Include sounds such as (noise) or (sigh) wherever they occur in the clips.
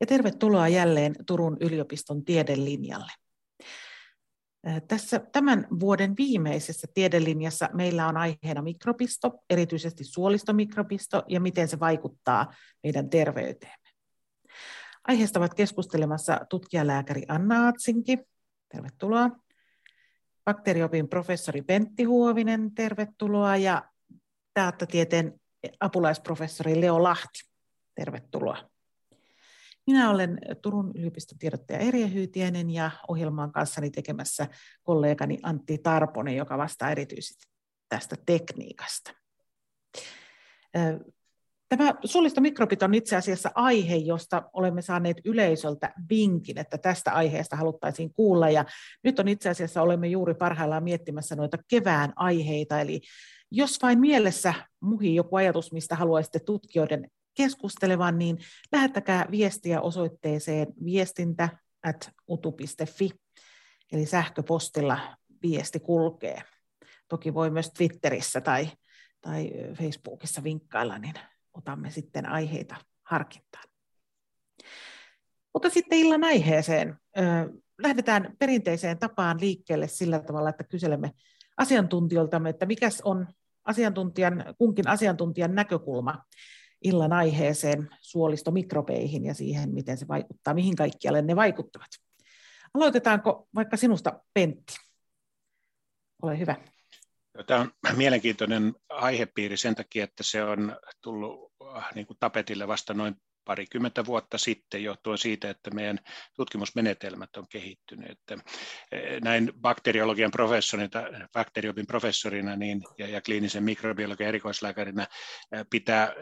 ja tervetuloa jälleen Turun yliopiston tiedelinjalle. Tässä tämän vuoden viimeisessä tiedelinjassa meillä on aiheena mikrobisto, erityisesti suolistomikrobisto ja miten se vaikuttaa meidän terveyteemme. Aiheesta ovat keskustelemassa tutkijalääkäri Anna Atsinki, tervetuloa. Bakteriopin professori Pentti Huovinen, tervetuloa. Ja daatatieteen apulaisprofessori Leo Lahti, tervetuloa. Minä olen Turun yliopiston tiedottaja Erja Hyytiäinen ja ohjelmaan kanssani tekemässä kollegani Antti Tarponen, joka vastaa erityisesti tästä tekniikasta. Tämä suolistomikrobit on itse asiassa aihe, josta olemme saaneet yleisöltä vinkin, että tästä aiheesta haluttaisiin kuulla. Ja nyt on itse asiassa olemme juuri parhaillaan miettimässä noita kevään aiheita. Eli jos vain mielessä muhii joku ajatus, mistä haluaisitte tutkijoiden keskustelevan, niin lähettäkää viestiä osoitteeseen viestintä at utu.fi, eli sähköpostilla viesti kulkee. Toki voi myös Twitterissä tai, tai Facebookissa vinkkailla, niin otamme sitten aiheita harkintaan. Mutta sitten illan aiheeseen. Lähdetään perinteiseen tapaan liikkeelle sillä tavalla, että kyselemme asiantuntijoiltamme, että mikä on asiantuntijan, kunkin asiantuntijan näkökulma illan aiheeseen suolistomikrobeihin ja siihen, miten se vaikuttaa, mihin kaikkialle ne vaikuttavat. Aloitetaanko vaikka sinusta, Pentti? Ole hyvä. Tämä on mielenkiintoinen aihepiiri sen takia, että se on tullut äh, niin kuin tapetille vasta noin parikymmentä vuotta sitten johtuen siitä, että meidän tutkimusmenetelmät on kehittyneet. Eh, näin bakteriologian professorina, bakteriopin professorina niin, ja, ja kliinisen mikrobiologian erikoislääkärinä eh, pitää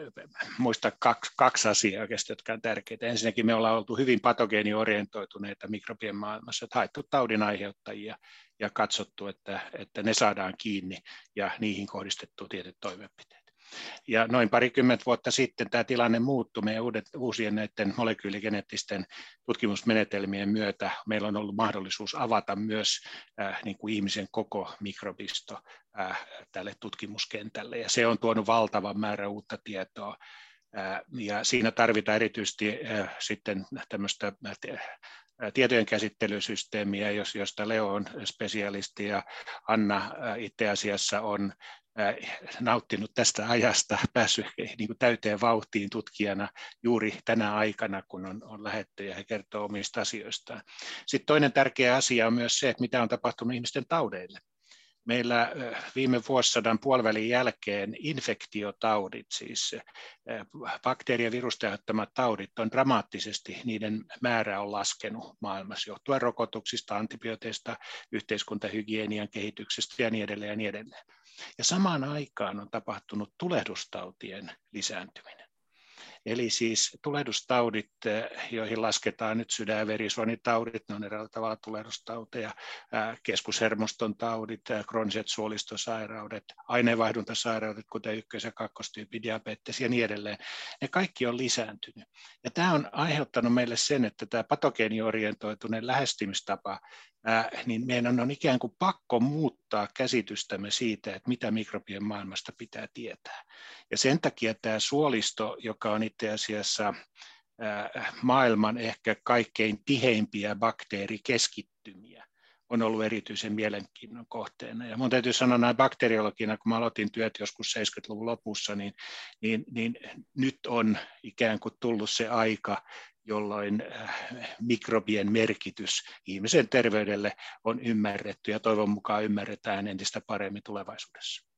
muistaa kaksi, kaksi asiaa oikeasti, jotka on tärkeitä. Ensinnäkin me ollaan oltu hyvin patogeeniorientoituneita mikrobien maailmassa, että haettu taudin aiheuttajia ja katsottu, että, että ne saadaan kiinni ja niihin kohdistettu tietyt toimenpiteet. Ja noin parikymmentä vuotta sitten tämä tilanne muuttui meidän uudet, uusien näiden molekyyligeneettisten tutkimusmenetelmien myötä. Meillä on ollut mahdollisuus avata myös äh, niin kuin ihmisen koko mikrobisto äh, tälle tutkimuskentälle. Ja se on tuonut valtavan määrän uutta tietoa. Äh, ja siinä tarvitaan erityisesti äh, sitten tämmöistä äh, tietojen käsittelysysteemiä, josta Leo on spesialisti ja Anna itse asiassa on nauttinut tästä ajasta, päässyt niin kuin täyteen vauhtiin tutkijana juuri tänä aikana, kun on, on lähetty ja he kertoo omista asioistaan. Sitten toinen tärkeä asia on myös se, että mitä on tapahtunut ihmisten taudeille. Meillä viime vuosisadan puolivälin jälkeen infektiotaudit, siis bakteeri- ja virusteaiheuttamat taudit, on dramaattisesti, niiden määrä on laskenut maailmassa johtuen rokotuksista, antibiooteista, yhteiskuntahygienian kehityksestä ja niin edelleen ja niin edelleen. Ja samaan aikaan on tapahtunut tulehdustautien lisääntyminen. Eli siis tulehdustaudit, eh, joihin lasketaan nyt sydän- ja verisuonitaudit, ne on eräällä tavalla tulehdustauteja, eh, keskushermoston taudit, eh, krooniset suolistosairaudet, aineenvaihduntasairaudet, kuten ykkös- ja kakkostyyppi diabetes ja niin edelleen. Ne kaikki on lisääntynyt. Ja tämä on aiheuttanut meille sen, että tämä patogeeniorientoituneen lähestymistapa niin meidän on ikään kuin pakko muuttaa käsitystämme siitä, että mitä mikrobien maailmasta pitää tietää. Ja sen takia tämä suolisto, joka on itse asiassa maailman ehkä kaikkein tiheimpiä bakteerikeskittymiä, on ollut erityisen mielenkiinnon kohteena. Ja mun täytyy sanoa näin bakteriologina, kun mä aloitin työt joskus 70-luvun lopussa, niin, niin, niin nyt on ikään kuin tullut se aika, jolloin äh, mikrobien merkitys ihmisen terveydelle on ymmärretty ja toivon mukaan ymmärretään entistä paremmin tulevaisuudessa.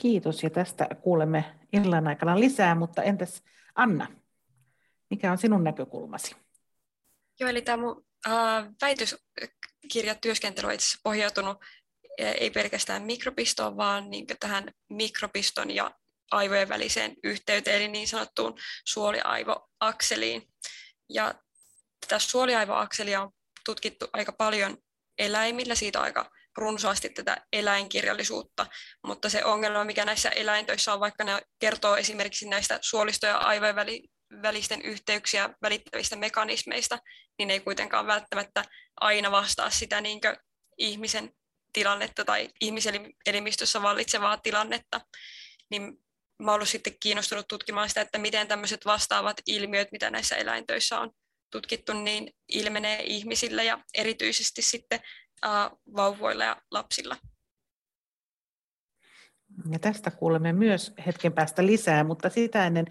Kiitos ja tästä kuulemme illan aikana lisää, mutta entäs Anna, mikä on sinun näkökulmasi? Joo, eli tämä mun äh, väitöskirjatyöskentely on itse asiassa pohjautunut ei pelkästään mikrobistoon, vaan niin tähän mikrobiston ja aivojen väliseen yhteyteen, eli niin sanottuun suoliaivoakseliin. Ja tätä suoliaivoakselia on tutkittu aika paljon eläimillä, siitä aika runsaasti tätä eläinkirjallisuutta, mutta se ongelma, mikä näissä eläintöissä on, vaikka ne kertoo esimerkiksi näistä suolisto- ja aivojen välisten yhteyksiä välittävistä mekanismeista, niin ei kuitenkaan välttämättä aina vastaa sitä niin ihmisen tilannetta tai ihmiselimistössä vallitsevaa tilannetta. Niin mä ollut sitten kiinnostunut tutkimaan sitä, että miten tämmöiset vastaavat ilmiöt, mitä näissä eläintöissä on tutkittu, niin ilmenee ihmisillä ja erityisesti sitten vauvoilla ja lapsilla. Ja tästä kuulemme myös hetken päästä lisää, mutta sitä ennen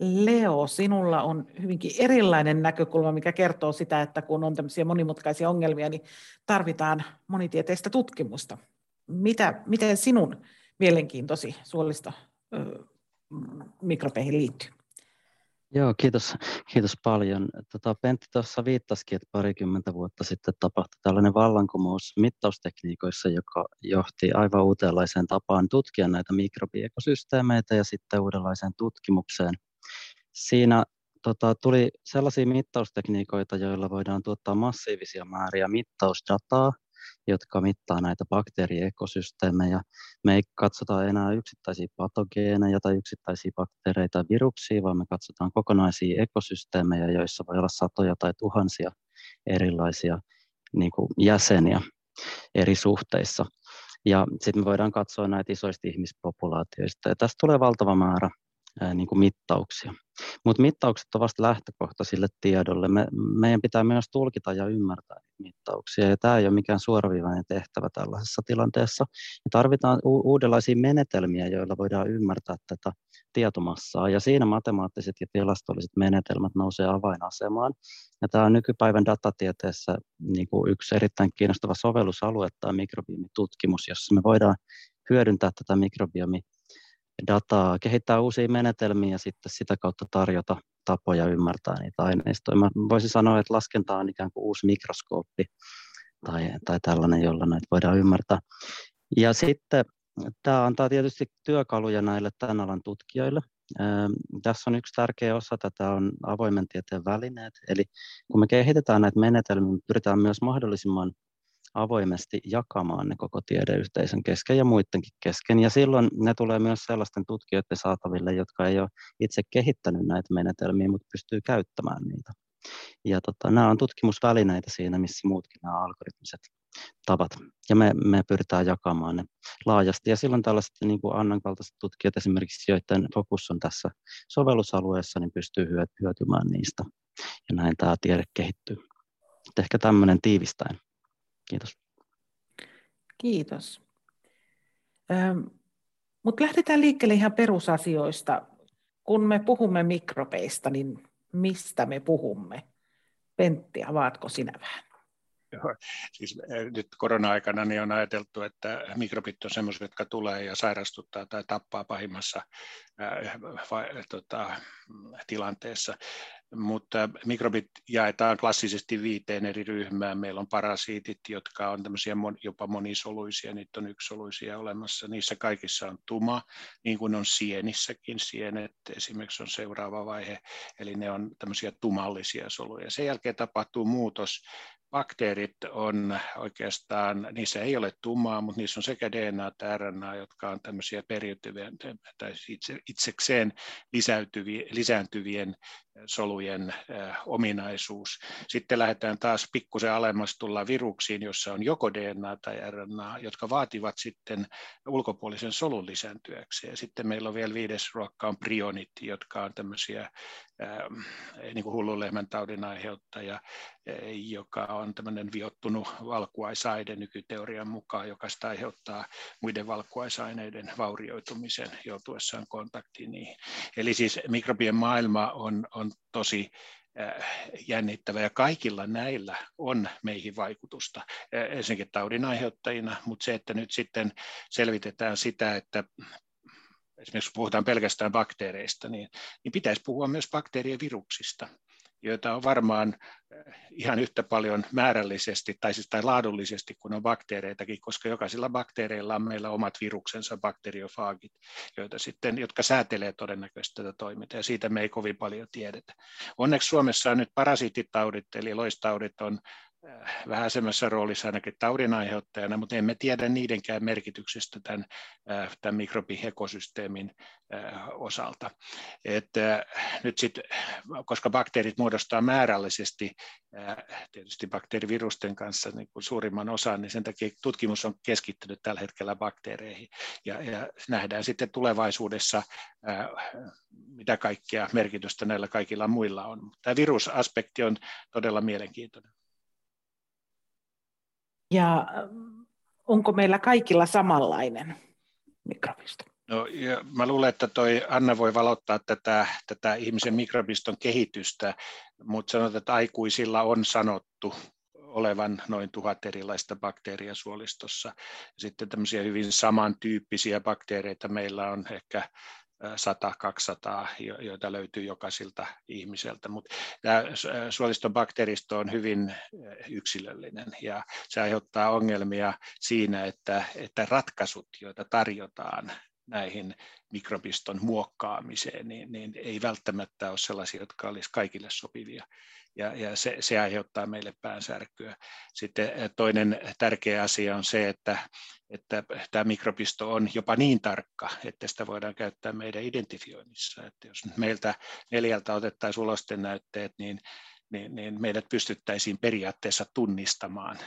Leo, sinulla on hyvinkin erilainen näkökulma, mikä kertoo sitä, että kun on tämmöisiä monimutkaisia ongelmia, niin tarvitaan monitieteistä tutkimusta. Mitä, miten sinun mielenkiintosi suolista mikrobeihin liittyy? Joo, kiitos, kiitos paljon. Tota, Pentti tuossa viittasikin, että parikymmentä vuotta sitten tapahtui tällainen vallankumous mittaustekniikoissa, joka johti aivan uudenlaiseen tapaan tutkia näitä mikrobiekosysteemeitä ja sitten uudenlaiseen tutkimukseen. Siinä tota, tuli sellaisia mittaustekniikoita, joilla voidaan tuottaa massiivisia määriä mittausdataa, jotka mittaa näitä bakteeriekosysteemejä. Me ei katsota enää yksittäisiä patogeeneja tai yksittäisiä bakteereita viruksia, vaan me katsotaan kokonaisia ekosysteemejä, joissa voi olla satoja tai tuhansia erilaisia niin kuin jäseniä eri suhteissa. Ja sitten me voidaan katsoa näitä isoista ihmispopulaatioista. Ja tästä tulee valtava määrä ää, niin kuin mittauksia. Mutta mittaukset ovat vasta lähtökohta sille tiedolle. Me, meidän pitää myös tulkita ja ymmärtää mittauksia, ja tämä ei ole mikään suoraviivainen tehtävä tällaisessa tilanteessa. Me tarvitaan u- uudenlaisia menetelmiä, joilla voidaan ymmärtää tätä tietomassaa, ja siinä matemaattiset ja tilastolliset menetelmät nousee avainasemaan. Ja tämä on nykypäivän datatieteessä niin kuin yksi erittäin kiinnostava sovellusalue, tämä mikrobiimitutkimus, jossa me voidaan hyödyntää tätä mikrobiomi dataa, kehittää uusia menetelmiä ja sitten sitä kautta tarjota tapoja ymmärtää niitä aineistoja. Mä voisin sanoa, että laskenta on ikään kuin uusi mikroskooppi tai, tai tällainen, jolla näitä voidaan ymmärtää. Ja sitten tämä antaa tietysti työkaluja näille tämän alan tutkijoille. Tässä on yksi tärkeä osa tätä on avoimen tieteen välineet. Eli kun me kehitetään näitä menetelmiä, me pyritään myös mahdollisimman avoimesti jakamaan ne koko tiedeyhteisön kesken ja muidenkin kesken. Ja silloin ne tulee myös sellaisten tutkijoiden saataville, jotka ei ole itse kehittänyt näitä menetelmiä, mutta pystyy käyttämään niitä. Ja tota, nämä on tutkimusvälineitä siinä, missä muutkin nämä algoritmiset tavat. Ja me, me pyritään jakamaan ne laajasti. Ja silloin tällaiset niin kuin Annan kaltaiset tutkijat esimerkiksi, joiden fokus on tässä sovellusalueessa, niin pystyy hyötymään niistä. Ja näin tämä tiede kehittyy. Ehkä tämmöinen tiivistäen. Kiitos. Kiitos. Ähm, Mutta lähdetään liikkeelle ihan perusasioista. Kun me puhumme mikrobeista, niin mistä me puhumme? Pentti, avaatko sinä vähän? Joo, siis nyt korona-aikana niin on ajateltu, että mikrobit on sellaiset, jotka tulee ja sairastuttaa tai tappaa pahimmassa ää, va, tota, tilanteessa mutta mikrobit jaetaan klassisesti viiteen eri ryhmään. Meillä on parasiitit, jotka on tämmöisiä jopa monisoluisia, niitä on yksisoluisia olemassa. Niissä kaikissa on tuma, niin kuin on sienissäkin. Sienet esimerkiksi on seuraava vaihe, eli ne on tämmöisiä tumallisia soluja. Sen jälkeen tapahtuu muutos bakteerit on oikeastaan, niissä ei ole tumaa, mutta niissä on sekä DNA että RNA, jotka on tämmöisiä periytyviä tai itse, itsekseen lisääntyvien solujen ominaisuus. Sitten lähdetään taas pikkusen alemmas tulla viruksiin, jossa on joko DNA tai RNA, jotka vaativat sitten ulkopuolisen solun lisääntyäkseen. Sitten meillä on vielä viides ruokka on prionit, jotka on tämmöisiä niin kuin hullunlehmän taudin aiheuttaja, joka on tämmöinen viottunut valkuaisaide nykyteorian mukaan, joka sitä aiheuttaa muiden valkuaisaineiden vaurioitumisen joutuessaan kontaktiin niihin. Eli siis mikrobien maailma on, on tosi jännittävä ja kaikilla näillä on meihin vaikutusta ensinnäkin taudin aiheuttajina, mutta se, että nyt sitten selvitetään sitä, että esimerkiksi puhutaan pelkästään bakteereista, niin, niin pitäisi puhua myös bakteerien viruksista joita on varmaan eh, ihan yhtä paljon määrällisesti tai, siis, tai laadullisesti kuin on bakteereitakin, koska jokaisilla bakteereilla on meillä omat viruksensa, bakteriofaagit, joita sitten, jotka säätelee todennäköisesti tätä toimintaa, ja siitä me ei kovin paljon tiedetä. Onneksi Suomessa on nyt parasiittitaudit, eli loistaudit on vähän semmoisessa roolissa ainakin taudin aiheuttajana, mutta emme tiedä niidenkään merkityksestä tämän, tämän mikrobiekosysteemin osalta. Et, nyt sit, koska bakteerit muodostaa määrällisesti tietysti bakteerivirusten kanssa niin kuin suurimman osan, niin sen takia tutkimus on keskittynyt tällä hetkellä bakteereihin. Ja, ja nähdään sitten tulevaisuudessa, mitä kaikkea merkitystä näillä kaikilla muilla on. Tämä virusaspekti on todella mielenkiintoinen. Ja onko meillä kaikilla samanlainen mikrobisto? No, ja mä luulen, että toi Anna voi valottaa tätä, tätä ihmisen mikrobiston kehitystä, mutta sanotaan, että aikuisilla on sanottu olevan noin tuhat erilaista bakteeria suolistossa. Sitten tämmöisiä hyvin samantyyppisiä bakteereita meillä on ehkä 100-200, joita löytyy jokaisilta ihmiseltä. Mutta tämä suoliston bakteeristo on hyvin yksilöllinen ja se aiheuttaa ongelmia siinä, että, että ratkaisut, joita tarjotaan näihin mikrobiston muokkaamiseen, niin, niin ei välttämättä ole sellaisia, jotka olisi kaikille sopivia. Ja, ja se, se aiheuttaa meille päänsärkyä. Sitten toinen tärkeä asia on se, että, että tämä mikrobisto on jopa niin tarkka, että sitä voidaan käyttää meidän identifioinnissa. Että jos meiltä neljältä otettaisiin ulosten näytteet, niin, niin, niin meidät pystyttäisiin periaatteessa tunnistamaan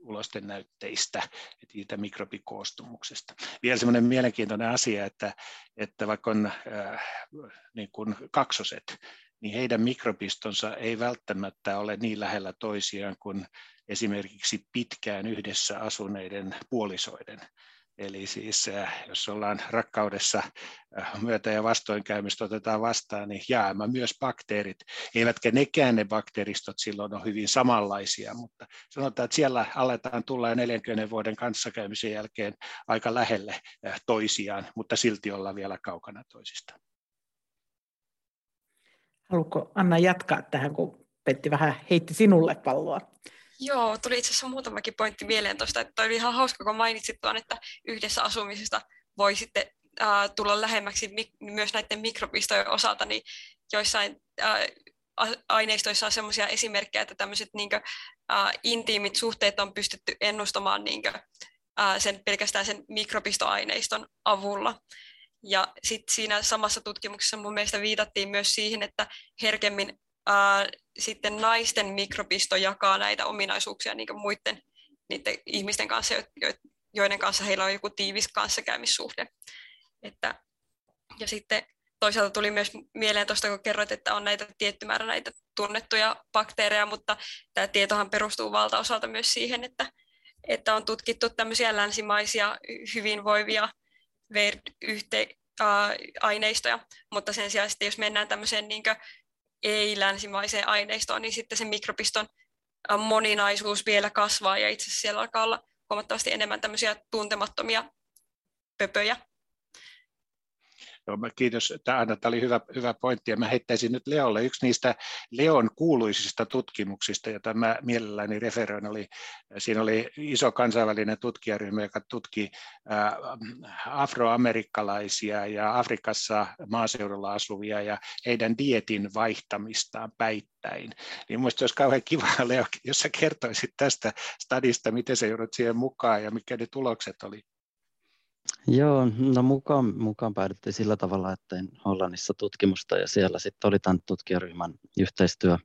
ulosten näytteistä, siitä mikrobikoostumuksesta. Vielä semmoinen mielenkiintoinen asia, että, että vaikka on äh, niin kuin kaksoset, niin heidän mikrobistonsa ei välttämättä ole niin lähellä toisiaan kuin esimerkiksi pitkään yhdessä asuneiden puolisoiden. Eli siis äh, jos ollaan rakkaudessa äh, myötä- ja vastoinkäymistä otetaan vastaan, niin jäämä myös bakteerit. Eivätkä nekään ne bakteeristot silloin ole hyvin samanlaisia, mutta sanotaan, että siellä aletaan tulla 40 vuoden kanssakäymisen jälkeen aika lähelle äh, toisiaan, mutta silti olla vielä kaukana toisistaan. Haluatko Anna jatkaa tähän, kun Petti vähän heitti sinulle palloa? Joo, tuli itse asiassa muutamakin pointti mieleen tuosta, että oli ihan hauska, kun mainitsit tuon, että yhdessä asumisesta voi sitten äh, tulla lähemmäksi mi- myös näiden mikrobistojen osalta, niin joissain äh, aineistoissa on sellaisia esimerkkejä, että tämmöiset niin äh, intiimit suhteet on pystytty ennustamaan niin kuin, äh, sen, pelkästään sen mikrobistoaineiston avulla. Ja sitten siinä samassa tutkimuksessa mun mielestä viitattiin myös siihen, että herkemmin ää, sitten naisten mikrobisto jakaa näitä ominaisuuksia niin muiden niiden ihmisten kanssa, joiden kanssa heillä on joku tiivis kanssakäymissuhde. Että, ja sitten toisaalta tuli myös mieleen tuosta, kun kerroit, että on näitä tietty määrä näitä tunnettuja bakteereja, mutta tämä tietohan perustuu valtaosalta myös siihen, että, että on tutkittu tämmöisiä länsimaisia hyvinvoivia VERD-aineistoja, mutta sen sijaan sitten jos mennään tämmöiseen niin ei-länsimaiseen aineistoon, niin sitten se mikrobiston moninaisuus vielä kasvaa ja itse asiassa siellä alkaa olla huomattavasti enemmän tämmöisiä tuntemattomia pöpöjä. Joo, kiitos. Tämä, tämä oli hyvä, hyvä pointti. Ja mä heittäisin nyt Leolle yksi niistä Leon kuuluisista tutkimuksista, jota mä mielelläni referoin. Oli, siinä oli iso kansainvälinen tutkijaryhmä, joka tutki afroamerikkalaisia ja Afrikassa maaseudulla asuvia ja heidän dietin vaihtamistaan päittäin. Niin mielestäni olisi kauhean kiva, (laughs) Leo, jos sä kertoisit tästä stadista, miten se joudut siihen mukaan ja mikä ne tulokset oli. Joo, no mukaan, mukaan päädyttiin sillä tavalla, että tein Hollannissa tutkimusta ja siellä sitten oli tämän tutkijaryhmän yhteistyö.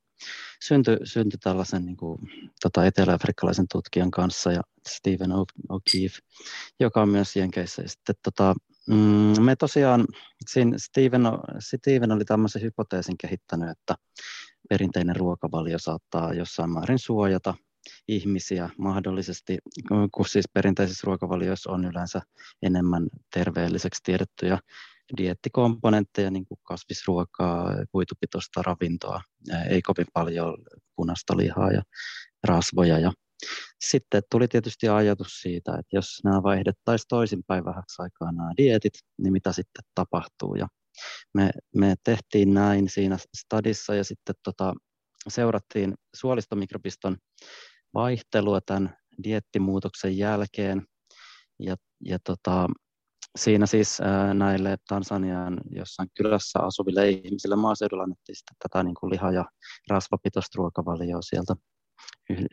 Syntyi, syntyi tällaisen niin kuin, tota etelä-afrikkalaisen tutkijan kanssa ja Stephen O'Keefe, joka on myös Jenkeissä. Ja sitten, tota, mm, me tosiaan, siinä Steven, Steven oli tämmöisen hypoteesin kehittänyt, että perinteinen ruokavalio saattaa jossain määrin suojata ihmisiä mahdollisesti, kun siis perinteisissä ruokavalioissa on yleensä enemmän terveelliseksi tiedettyjä diettikomponentteja, niin kuin kasvisruokaa, kuitupitoista ravintoa, ei kovin paljon punaista lihaa ja rasvoja. Ja sitten tuli tietysti ajatus siitä, että jos nämä vaihdettaisiin toisinpäin vähäksi aikaa nämä dietit, niin mitä sitten tapahtuu. Ja me, me tehtiin näin siinä stadissa ja sitten tota, seurattiin suolistomikropiston vaihtelua tämän diettimuutoksen jälkeen. Ja, ja tota, siinä siis ää, näille Tansanian jossain kylässä asuville ihmisille maaseudulla annettiin sitten tätä niin kuin liha- ja rasvapitoista ruokavalioa sieltä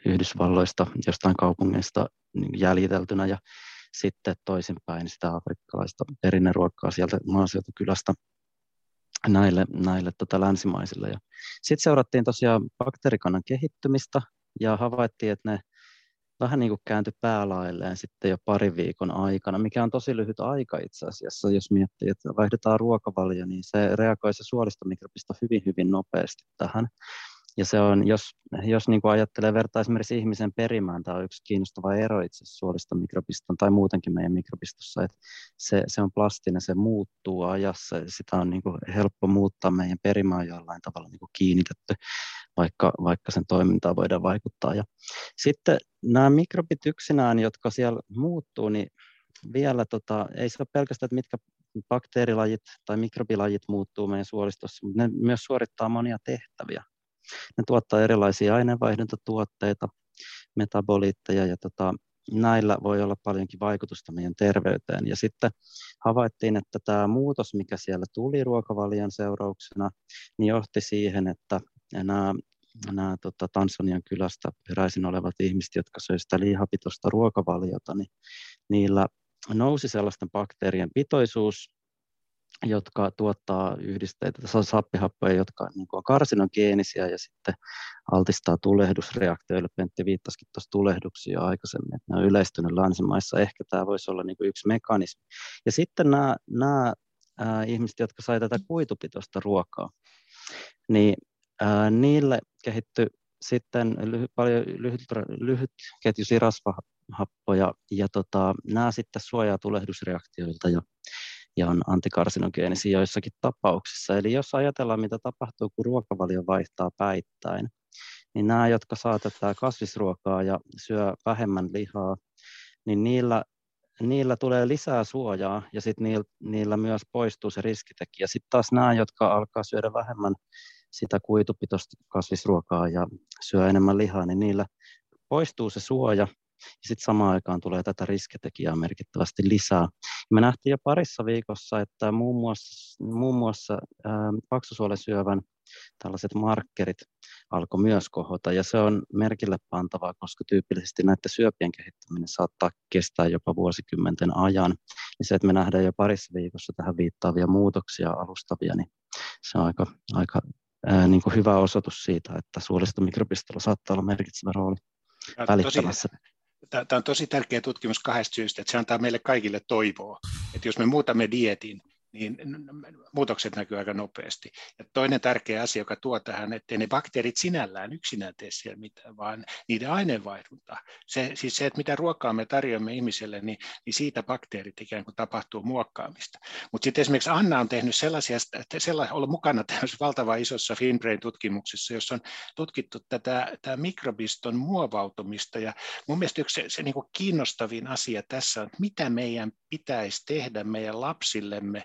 Yhdysvalloista, jostain kaupungeista niin jäljiteltynä ja sitten toisinpäin sitä afrikkalaista perinneruokkaa sieltä maaseutukylästä näille, näille tota länsimaisille. Sitten seurattiin tosiaan bakteerikannan kehittymistä ja havaittiin, että ne vähän niin kuin kääntyi päälailleen sitten jo parin viikon aikana, mikä on tosi lyhyt aika itse asiassa, jos miettii, että vaihdetaan ruokavalio, niin se reagoi se suolistomikrobisto hyvin, hyvin nopeasti tähän. Ja se on, jos, jos niin kuin ajattelee vertaa esimerkiksi ihmisen perimään, tämä on yksi kiinnostava ero itse asiassa mikrobiston tai muutenkin meidän mikrobistossa, että se, se on plastinen, se muuttuu ajassa ja sitä on niin kuin helppo muuttaa meidän perimään jollain tavalla niin kuin kiinnitetty, vaikka, vaikka sen toimintaan voidaan vaikuttaa. Ja sitten nämä mikrobit yksinään, jotka siellä muuttuu, niin vielä tota, ei se ole pelkästään, että mitkä bakteerilajit tai mikrobilajit muuttuu meidän suolistossa, mutta ne myös suorittaa monia tehtäviä. Ne tuottaa erilaisia aineenvaihduntatuotteita, metaboliitteja ja tota, näillä voi olla paljonkin vaikutusta meidän terveyteen. Ja sitten havaittiin, että tämä muutos, mikä siellä tuli ruokavalion seurauksena, niin johti siihen, että nämä, nämä tota, Tansanian kylästä peräisin olevat ihmiset, jotka söivät sitä lihapitoista ruokavaliota, niin niillä nousi sellaisten bakteerien pitoisuus jotka tuottaa yhdisteitä, sappihappoja, jotka niin on karsinogeenisiä ja sitten altistaa tulehdusreaktioille. Pentti viittasikin tuossa tulehduksia aikaisemmin, että ne on yleistynyt länsimaissa. Ehkä tämä voisi olla niin yksi mekanismi. Ja sitten nämä, nämä ihmiset, jotka sai tätä kuitupitoista ruokaa, niin niille kehittyi sitten lyhy, paljon lyhyt, lyhytketjuisia rasvahappoja, ja tota, nämä sitten suojaa tulehdusreaktioilta ja ja on antikarsinogenisia joissakin tapauksissa. Eli jos ajatellaan, mitä tapahtuu, kun ruokavalio vaihtaa päittäin, niin nämä, jotka saa tätä kasvisruokaa ja syö vähemmän lihaa, niin niillä, niillä tulee lisää suojaa ja sitten niillä, niillä myös poistuu se riskitekijä. Sitten taas nämä, jotka alkaa syödä vähemmän sitä kuitupitoista kasvisruokaa ja syö enemmän lihaa, niin niillä poistuu se suoja ja sitten samaan aikaan tulee tätä riskitekijää merkittävästi lisää. Me nähtiin jo parissa viikossa, että muun muassa, muun muassa paksusuolen syövän tällaiset markkerit alkoi myös kohota, ja se on merkille pantavaa, koska tyypillisesti näiden syöpien kehittyminen saattaa kestää jopa vuosikymmenten ajan. Niin se, että me nähdään jo parissa viikossa tähän viittaavia muutoksia alustavia, niin se on aika, aika ää, niin kuin hyvä osoitus siitä, että suolista mikrobistolla saattaa olla merkitsevä rooli välittämässä. Tosi, tämä on tosi tärkeä tutkimus kahdesta syystä, että se antaa meille kaikille toivoa, että jos me muutamme dietin, niin muutokset näkyy aika nopeasti. Ja toinen tärkeä asia, joka tuo tähän, että ne bakteerit sinällään yksinään tee siellä mitään, vaan niiden aineenvaihdunta. Se, siis se, että mitä ruokaa me tarjoamme ihmiselle, niin, niin siitä bakteerit ikään kuin tapahtuu muokkaamista. Mutta sitten esimerkiksi Anna on tehnyt sellaisia, että sellaisia, ollut mukana tämmöisessä valtavan isossa FinBrain-tutkimuksessa, jossa on tutkittu tätä, tätä mikrobiston muovautumista. Ja mun mielestä yksi se, se niin kuin kiinnostavin asia tässä on, että mitä meidän pitäisi tehdä meidän lapsillemme,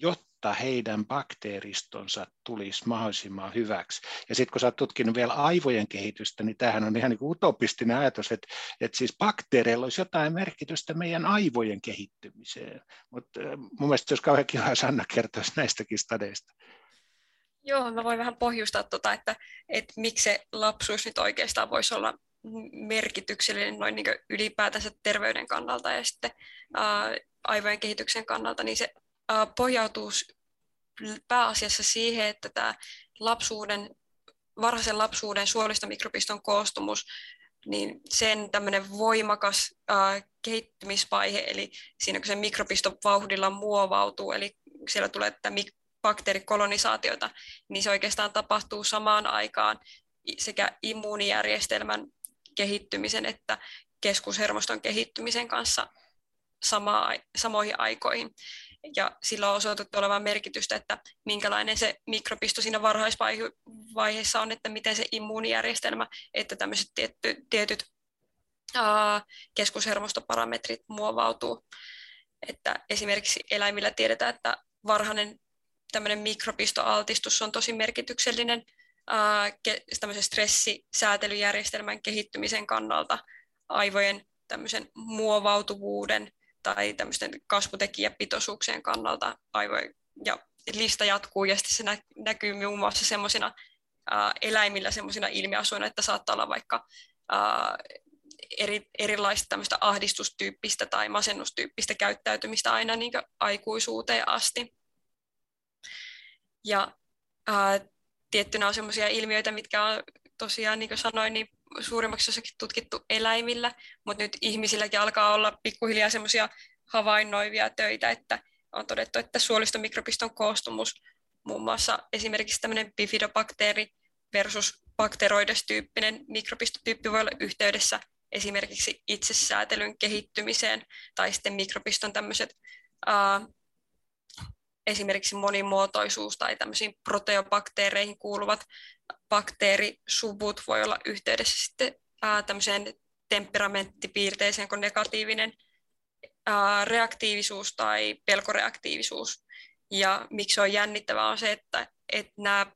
jotta heidän bakteeristonsa tulisi mahdollisimman hyväksi. Ja sitten kun sä oot tutkinut vielä aivojen kehitystä, niin tämähän on ihan niin kuin utopistinen ajatus, että, että siis bakteereilla olisi jotain merkitystä meidän aivojen kehittymiseen. Mutta mun mielestä olisi kauhean kiva, jos Anna kertoisi näistäkin stadeista. Joo, mä voin vähän pohjustaa tuota, että, että miksi se lapsuus nyt oikeastaan voisi olla merkityksellinen noin niin ylipäätänsä terveyden kannalta ja sitten ää, aivojen kehityksen kannalta, niin se pohjautuu pääasiassa siihen, että tämä lapsuuden, varhaisen lapsuuden suolistomikropiston koostumus, niin sen tämmöinen voimakas ää, kehittymisvaihe, eli siinä kun se mikropisto vauhdilla muovautuu, eli siellä tulee tätä bakteerikolonisaatiota, niin se oikeastaan tapahtuu samaan aikaan sekä immuunijärjestelmän kehittymisen että keskushermoston kehittymisen kanssa sama, samoihin aikoihin. Ja sillä on osoitettu olevan merkitystä, että minkälainen se mikropisto siinä varhaisvaiheessa on, että miten se immuunijärjestelmä, että tämmöiset tietty, tietyt ää, keskushermostoparametrit muovautuu. Että esimerkiksi eläimillä tiedetään, että varhainen tämmöinen mikropistoaltistus on tosi merkityksellinen tämmöisen stressisäätelyjärjestelmän kehittymisen kannalta, aivojen tämmöisen muovautuvuuden tai tämmöisten kasvutekijäpitoisuuksien kannalta aivojen, ja lista jatkuu ja sitten se näkyy muun muassa semmoisina eläimillä semmoisina ilmiasuina, että saattaa olla vaikka eri, erilaista tämmöistä ahdistustyyppistä tai masennustyyppistä käyttäytymistä aina niin aikuisuuteen asti. Ja ää, tiettynä on sellaisia ilmiöitä, mitkä on tosiaan, niin kuin sanoin, niin suurimmaksi osakin tutkittu eläimillä, mutta nyt ihmisilläkin alkaa olla pikkuhiljaa semmoisia havainnoivia töitä, että on todettu, että suolistomikropiston koostumus, muun muassa esimerkiksi tämmöinen bifidobakteeri versus bakteroides-tyyppinen mikropistotyyppi voi olla yhteydessä esimerkiksi itsesäätelyn kehittymiseen tai sitten mikropiston tämmöiset esimerkiksi monimuotoisuus tai tämmöisiin proteobakteereihin kuuluvat bakteerisubut voi olla yhteydessä sitten uh, tämmöiseen temperamenttipiirteeseen kuin negatiivinen uh, reaktiivisuus tai pelkoreaktiivisuus. Ja miksi on jännittävää on se, että, että nämä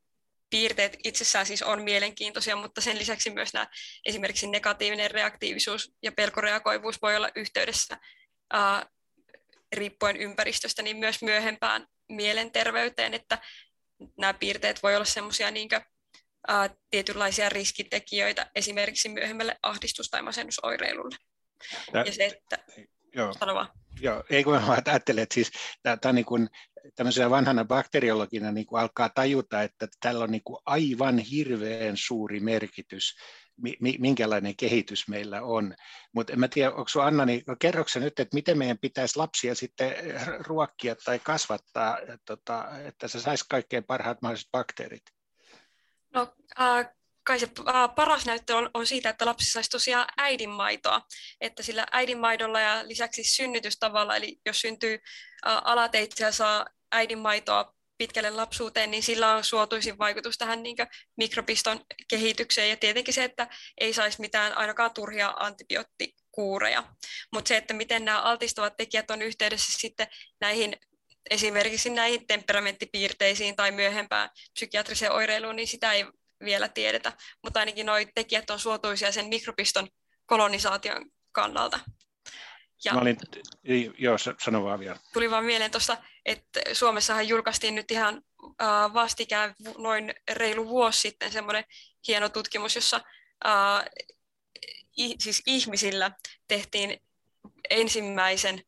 piirteet itsessään siis on mielenkiintoisia, mutta sen lisäksi myös nämä esimerkiksi negatiivinen reaktiivisuus ja pelkoreagoivuus voi olla yhteydessä ää, riippuen ympäristöstä, niin myös myöhempään mielenterveyteen, että nämä piirteet voi olla semmoisia niin tietynlaisia riskitekijöitä esimerkiksi myöhemmälle ahdistus- tai masennusoireilulle. Tää, ja se, että... Joo. Sano vaan. Joo, ei kun mä ajattelen, että siis tämä on niin kuin tämmöisenä vanhana bakteriologina niin kuin alkaa tajuta, että tällä on niin kuin aivan hirveän suuri merkitys, minkälainen kehitys meillä on. Mutta en mä tiedä, onko sinua Anna, niin kerroksä nyt, että miten meidän pitäisi lapsia sitten ruokkia tai kasvattaa, tota, että se saisi kaikkein parhaat mahdolliset bakteerit? No, äh, kai se paras näyttö on, on siitä, että lapsi saisi tosiaan äidinmaitoa, että sillä äidinmaidolla ja lisäksi synnytystavalla, eli jos syntyy alateitse ja saa äidinmaitoa pitkälle lapsuuteen, niin sillä on suotuisin vaikutus tähän niin mikropiston kehitykseen ja tietenkin se, että ei saisi mitään ainakaan turhia antibioottikuureja. Mutta se, että miten nämä altistavat tekijät on yhteydessä sitten näihin esimerkiksi näihin temperamenttipiirteisiin tai myöhempään psykiatriseen oireiluun, niin sitä ei vielä tiedetä, mutta ainakin nuo tekijät on suotuisia sen mikropiston kolonisaation kannalta. Ja Mä olin, joo, sano vaan vielä. Tuli vaan mieleen tuosta, että Suomessahan julkaistiin nyt ihan vastikään noin reilu vuosi sitten semmoinen hieno tutkimus, jossa i, siis ihmisillä tehtiin ensimmäisen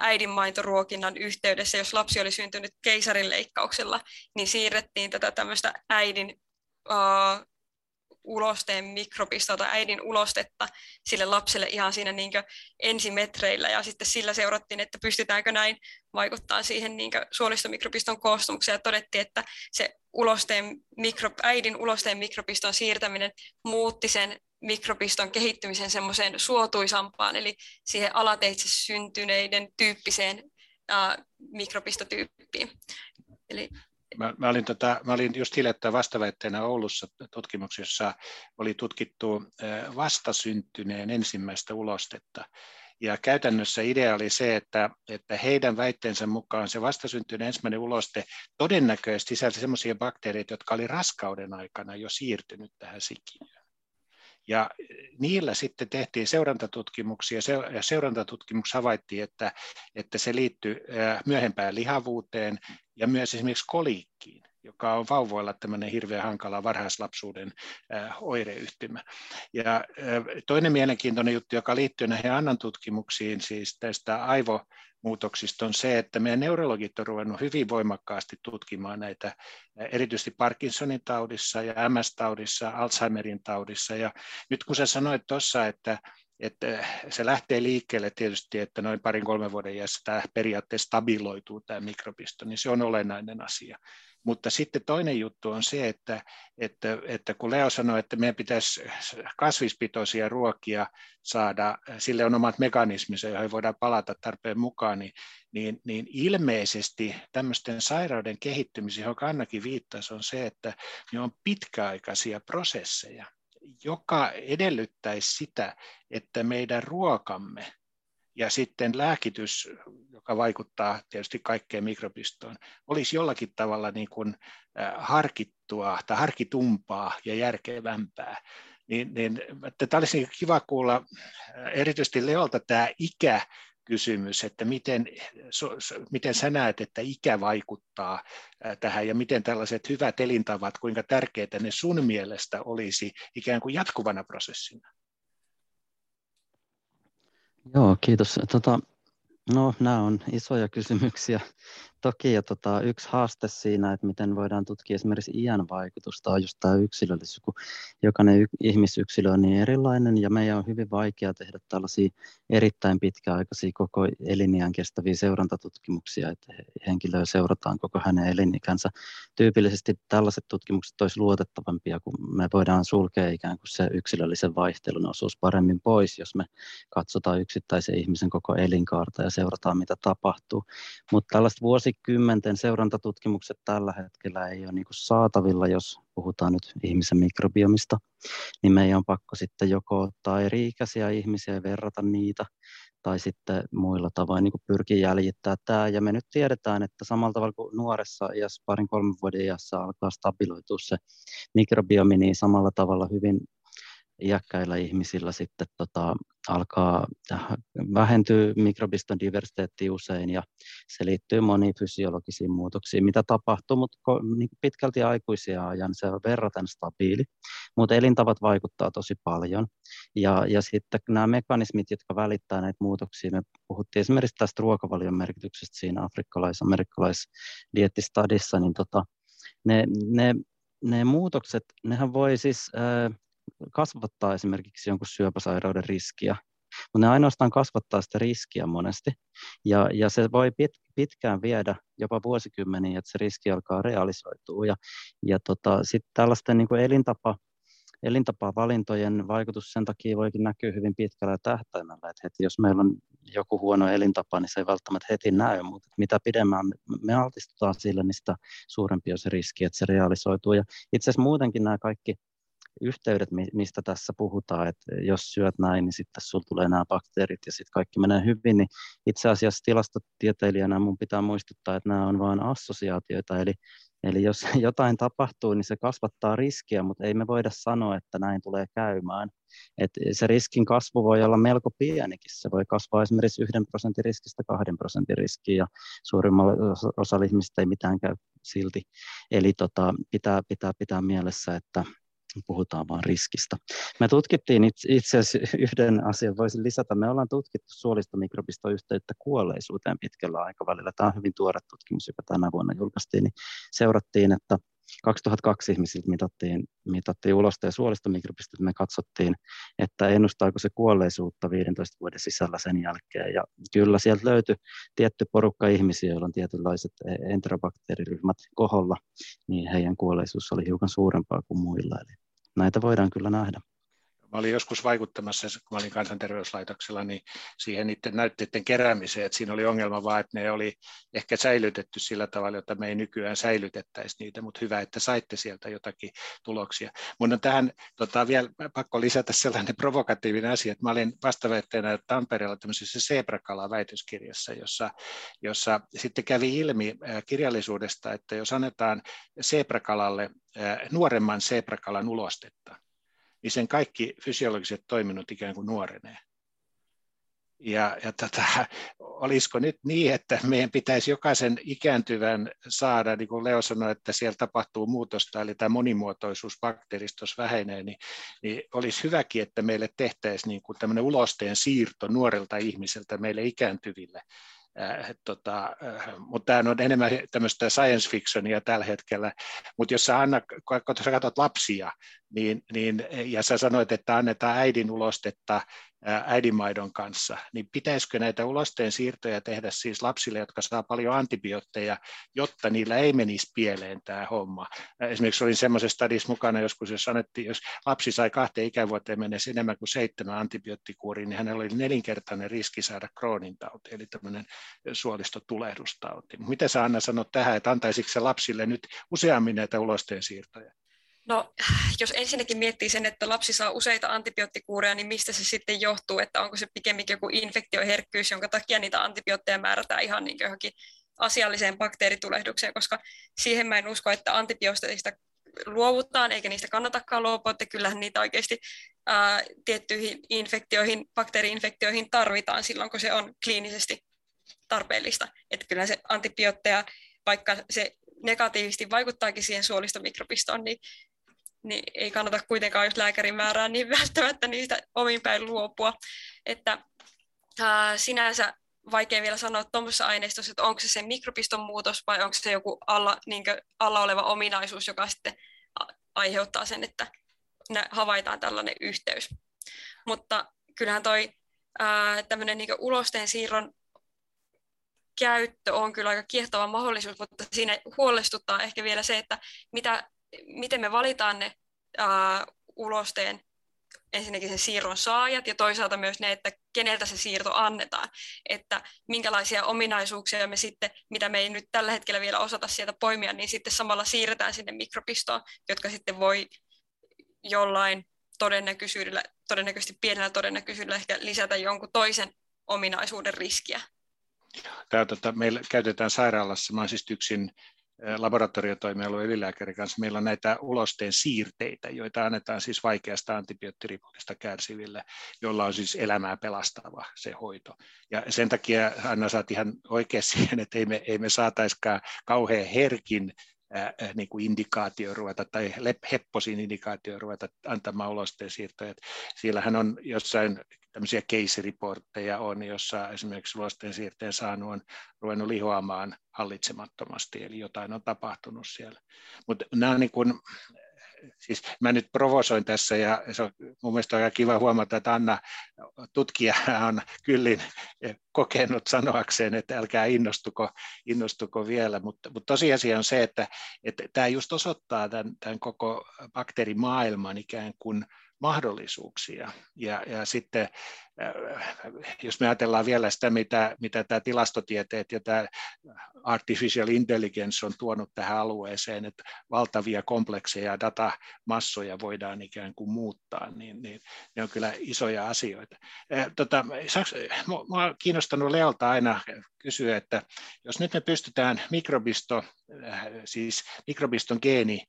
äidinmaitoruokinnan yhteydessä, jos lapsi oli syntynyt keisarinleikkauksella, niin siirrettiin tätä tämmöistä äidin uh, ulosteen mikropistoa tai äidin ulostetta sille lapselle ihan siinä niin ensimetreillä ja sitten sillä seurattiin, että pystytäänkö näin vaikuttaa siihen niin suolistomikropiston koostumukseen ja todettiin, että se ulosteen mikro, äidin ulosteen mikropiston siirtäminen muutti sen mikropiston kehittymisen semmoiseen suotuisampaan, eli siihen alateitse syntyneiden tyyppiseen mikropistotyyppiin. Eli Mä, mä, olin tota, mä olin just hiljattain vastaväitteenä Oulussa tutkimuksessa, oli tutkittu vastasyntyneen ensimmäistä ulostetta. Ja käytännössä idea oli se, että, että heidän väitteensä mukaan se vastasyntyneen ensimmäinen uloste todennäköisesti sisälsi sellaisia bakteereita, jotka oli raskauden aikana jo siirtynyt tähän sikiöön. Ja niillä sitten tehtiin seurantatutkimuksia, ja seurantatutkimuksessa havaittiin, että, että se liittyy myöhempään lihavuuteen ja myös esimerkiksi koliikkiin joka on vauvoilla tämmöinen hirveän hankala varhaislapsuuden oireyhtymä. Ja toinen mielenkiintoinen juttu, joka liittyy näihin Annan tutkimuksiin, siis tästä aivo muutoksista on se, että meidän neurologit on ruvennut hyvin voimakkaasti tutkimaan näitä erityisesti Parkinsonin taudissa ja MS-taudissa, Alzheimerin taudissa. Ja nyt kun sä sanoit tuossa, että, että se lähtee liikkeelle tietysti, että noin parin kolmen vuoden iässä tämä periaatteessa stabiloituu tämä mikrobisto, niin se on olennainen asia. Mutta sitten toinen juttu on se, että, että, että kun Leo sanoi, että meidän pitäisi kasvispitoisia ruokia saada, sille on omat mekanisminsa, joihin voidaan palata tarpeen mukaan, niin, niin, niin ilmeisesti tämmöisten sairauden kehittymisen, johon Annakin viittasi, on se, että ne on pitkäaikaisia prosesseja, joka edellyttäisi sitä, että meidän ruokamme ja sitten lääkitys, joka vaikuttaa tietysti kaikkeen mikrobistoon, olisi jollakin tavalla niin kuin harkittua tai harkitumpaa ja järkevämpää. Niin, niin, tämä olisi kiva kuulla erityisesti Leolta tämä ikä, kysymys, että miten, miten sä näet, että ikä vaikuttaa tähän ja miten tällaiset hyvät elintavat, kuinka tärkeitä ne sun mielestä olisi ikään kuin jatkuvana prosessina? Joo, kiitos. Tota, no, nämä on isoja kysymyksiä. Toki ja tota, yksi haaste siinä, että miten voidaan tutkia esimerkiksi iän vaikutusta, on just tämä yksilöllisyys, kun jokainen y- ihmisyksilö on niin erilainen ja meidän on hyvin vaikea tehdä tällaisia erittäin pitkäaikaisia koko eliniän kestäviä seurantatutkimuksia, että henkilöä seurataan koko hänen elinikänsä. Tyypillisesti tällaiset tutkimukset olisivat luotettavampia, kun me voidaan sulkea ikään kuin se yksilöllisen vaihtelun osuus paremmin pois, jos me katsotaan yksittäisen ihmisen koko elinkaarta ja seurataan, mitä tapahtuu. Mutta tällaiset vuosi vuosikymmenten seurantatutkimukset tällä hetkellä ei ole niin saatavilla, jos puhutaan nyt ihmisen mikrobiomista, niin meidän on pakko sitten joko ottaa eri-ikäisiä ihmisiä ja verrata niitä, tai sitten muilla tavoin niin pyrkiä jäljittää tämä. Ja me nyt tiedetään, että samalla tavalla kuin nuoressa iässä, parin kolmen vuoden iässä alkaa stabiloitua se mikrobiomi, niin samalla tavalla hyvin iäkkäillä ihmisillä sitten tota, alkaa vähentyä mikrobiston diversiteetti usein ja se liittyy moniin fysiologisiin muutoksiin, mitä tapahtuu, mutta niin pitkälti aikuisia ajan se on verraten stabiili, mutta elintavat vaikuttaa tosi paljon. Ja, ja sitten nämä mekanismit, jotka välittää näitä muutoksia, me puhuttiin esimerkiksi tästä ruokavalion merkityksestä siinä afrikkalais-amerikkalais-diettistadissa, niin tota, ne, ne, ne muutokset, nehän voi siis kasvattaa esimerkiksi jonkun syöpäsairauden riskiä, mutta ne ainoastaan kasvattaa sitä riskiä monesti. Ja, ja se voi pit, pitkään viedä, jopa vuosikymmeniä, että se riski alkaa realisoitua. Ja, ja tota, sitten tällaisten niin kuin elintapa, elintapavalintojen vaikutus sen takia voikin näkyä hyvin pitkällä tähtäimellä, että heti jos meillä on joku huono elintapa, niin se ei välttämättä heti näy, mutta mitä pidemmän me altistutaan sille, niin sitä suurempi on se riski, että se realisoituu. Ja itse asiassa muutenkin nämä kaikki yhteydet, mistä tässä puhutaan, että jos syöt näin, niin sitten sulla tulee nämä bakteerit ja sitten kaikki menee hyvin, niin itse asiassa tilastotieteilijänä mun pitää muistuttaa, että nämä on vain assosiaatioita, eli Eli jos (laughs) jotain tapahtuu, niin se kasvattaa riskiä, mutta ei me voida sanoa, että näin tulee käymään. Et se riskin kasvu voi olla melko pienikin. Se voi kasvaa esimerkiksi yhden prosentin riskistä kahden prosentin riskiin ja suurimmalla osalla ihmistä ei mitään käy silti. Eli tota, pitää, pitää pitää mielessä, että puhutaan vain riskistä. Me tutkittiin itse asiassa yhden asian, voisin lisätä, me ollaan tutkittu suolistomikrobistoyhteyttä kuolleisuuteen pitkällä aikavälillä. Tämä on hyvin tuore tutkimus, joka tänä vuonna julkaistiin, niin seurattiin, että 2002 ihmisiltä mitattiin, mitattiin uloste- ja suolistomikrobistoa, me katsottiin, että ennustaako se kuolleisuutta 15 vuoden sisällä sen jälkeen. Ja kyllä sieltä löytyi tietty porukka ihmisiä, joilla on tietynlaiset enterobakteeriryhmät koholla, niin heidän kuolleisuus oli hiukan suurempaa kuin muilla. Eli näitä voidaan kyllä nähdä. Mä olin joskus vaikuttamassa, kun mä olin kansanterveyslaitoksella, niin siihen niiden näytteiden keräämiseen, että siinä oli ongelma vaan, että ne oli ehkä säilytetty sillä tavalla, että me ei nykyään säilytettäisi niitä, mutta hyvä, että saitte sieltä jotakin tuloksia. Mun on tähän tota, vielä pakko lisätä sellainen provokatiivinen asia, että mä olin vastaväitteenä Tampereella tämmöisessä Sebrakala-väitöskirjassa, jossa, jossa sitten kävi ilmi kirjallisuudesta, että jos annetaan Sebrakalalle nuoremman Sebrakalan ulostetta, niin sen kaikki fysiologiset toiminnot ikään kuin nuorenee. Ja, ja tota, olisiko nyt niin, että meidän pitäisi jokaisen ikääntyvän saada, niin kuin Leo sanoi, että siellä tapahtuu muutosta, eli tämä monimuotoisuus bakteeristos vähenee, niin, niin olisi hyväkin, että meille tehtäisiin niin kuin tämmöinen ulosteen siirto nuorelta ihmiseltä meille ikääntyville Äh, tota, äh, mutta tämä on enemmän tämmöistä science fictionia tällä hetkellä. Mutta jos sä, Anna, kun sä katsot lapsia, niin, niin, ja sä sanoit, että annetaan äidin ulostetta äidinmaidon kanssa, niin pitäisikö näitä ulosteen siirtoja tehdä siis lapsille, jotka saa paljon antibiootteja, jotta niillä ei menisi pieleen tämä homma. Esimerkiksi olin semmoisessa stadissa mukana joskus, jos sanottiin, jos lapsi sai kahteen ikävuoteen mennessä enemmän kuin seitsemän antibioottikuuriin, niin hänellä oli nelinkertainen riski saada Crohnin tauti, eli tämmöinen suolistotulehdustauti. Miten sä Anna sanot tähän, että antaisiko se lapsille nyt useammin näitä ulosteen siirtoja? No, jos ensinnäkin miettii sen, että lapsi saa useita antibioottikuureja, niin mistä se sitten johtuu, että onko se pikemminkin joku infektioherkkyys, jonka takia niitä antibiootteja määrätään ihan niin johonkin asialliseen bakteeritulehdukseen, koska siihen mä en usko, että antibiootteista luovutaan, eikä niistä kannatakaan luopua, että kyllähän niitä oikeasti ää, tiettyihin infektioihin, bakteeriinfektioihin tarvitaan silloin, kun se on kliinisesti tarpeellista. Että kyllä se antibiootteja, vaikka se negatiivisesti vaikuttaakin siihen suolistomikrobistoon, niin niin ei kannata kuitenkaan, jos lääkäri määrää, niin (laughs) välttämättä niistä omin päin luopua. Että sinänsä vaikea vielä sanoa tuommoisessa aineistossa, että onko se se mikropiston muutos vai onko se joku alla, niin alla oleva ominaisuus, joka sitten aiheuttaa sen, että havaitaan tällainen yhteys. Mutta kyllähän toi tämmöinen niin ulosteen siirron käyttö on kyllä aika kiehtova mahdollisuus, mutta siinä huolestuttaa ehkä vielä se, että mitä, miten me valitaan ne ää, ulosteen ensinnäkin sen siirron saajat ja toisaalta myös ne, että keneltä se siirto annetaan, että minkälaisia ominaisuuksia me sitten, mitä me ei nyt tällä hetkellä vielä osata sieltä poimia, niin sitten samalla siirretään sinne mikropistoon, jotka sitten voi jollain todennäköisyydellä, todennäköisesti pienellä todennäköisyydellä ehkä lisätä jonkun toisen ominaisuuden riskiä. Tämä, tota, meillä käytetään sairaalassa, mä olen siis yksin laboratoriotoimialueen ylilääkärin kanssa, meillä on näitä ulosteen siirteitä, joita annetaan siis vaikeasta antibioottiripulista kärsiville, jolla on siis elämää pelastava se hoito. Ja sen takia Anna saat ihan oikein siihen, että ei me, ei me saataiskaan kauhean herkin äh, niin kuin indikaatio ruveta tai hepposin indikaatio ruveta antamaan ulosteen siirtoja. Siellähän on jossain tämmöisiä case-reportteja on, jossa esimerkiksi ulosteen siirteen saanut on ruvennut lihoamaan hallitsemattomasti, eli jotain on tapahtunut siellä. Mutta nämä on niin kuin, siis mä nyt provosoin tässä ja se on mun mielestä aika kiva huomata, että Anna tutkija on kyllin kokenut sanoakseen, että älkää innostuko, innostuko vielä, mutta, mutta tosiasia on se, että, että tämä just osoittaa tämän, tämän koko bakteerimaailman ikään kuin mahdollisuuksia. Ja, ja sitten äh, jos me ajatellaan vielä sitä, mitä, mitä tämä tilastotieteet ja tämä artificial intelligence on tuonut tähän alueeseen, että valtavia komplekseja datamassoja voidaan ikään kuin muuttaa, niin, niin ne on kyllä isoja asioita. Äh, tota, mua on kiinnostanut Leolta aina kysyä, että jos nyt me pystytään mikrobisto, äh, siis mikrobiston geeni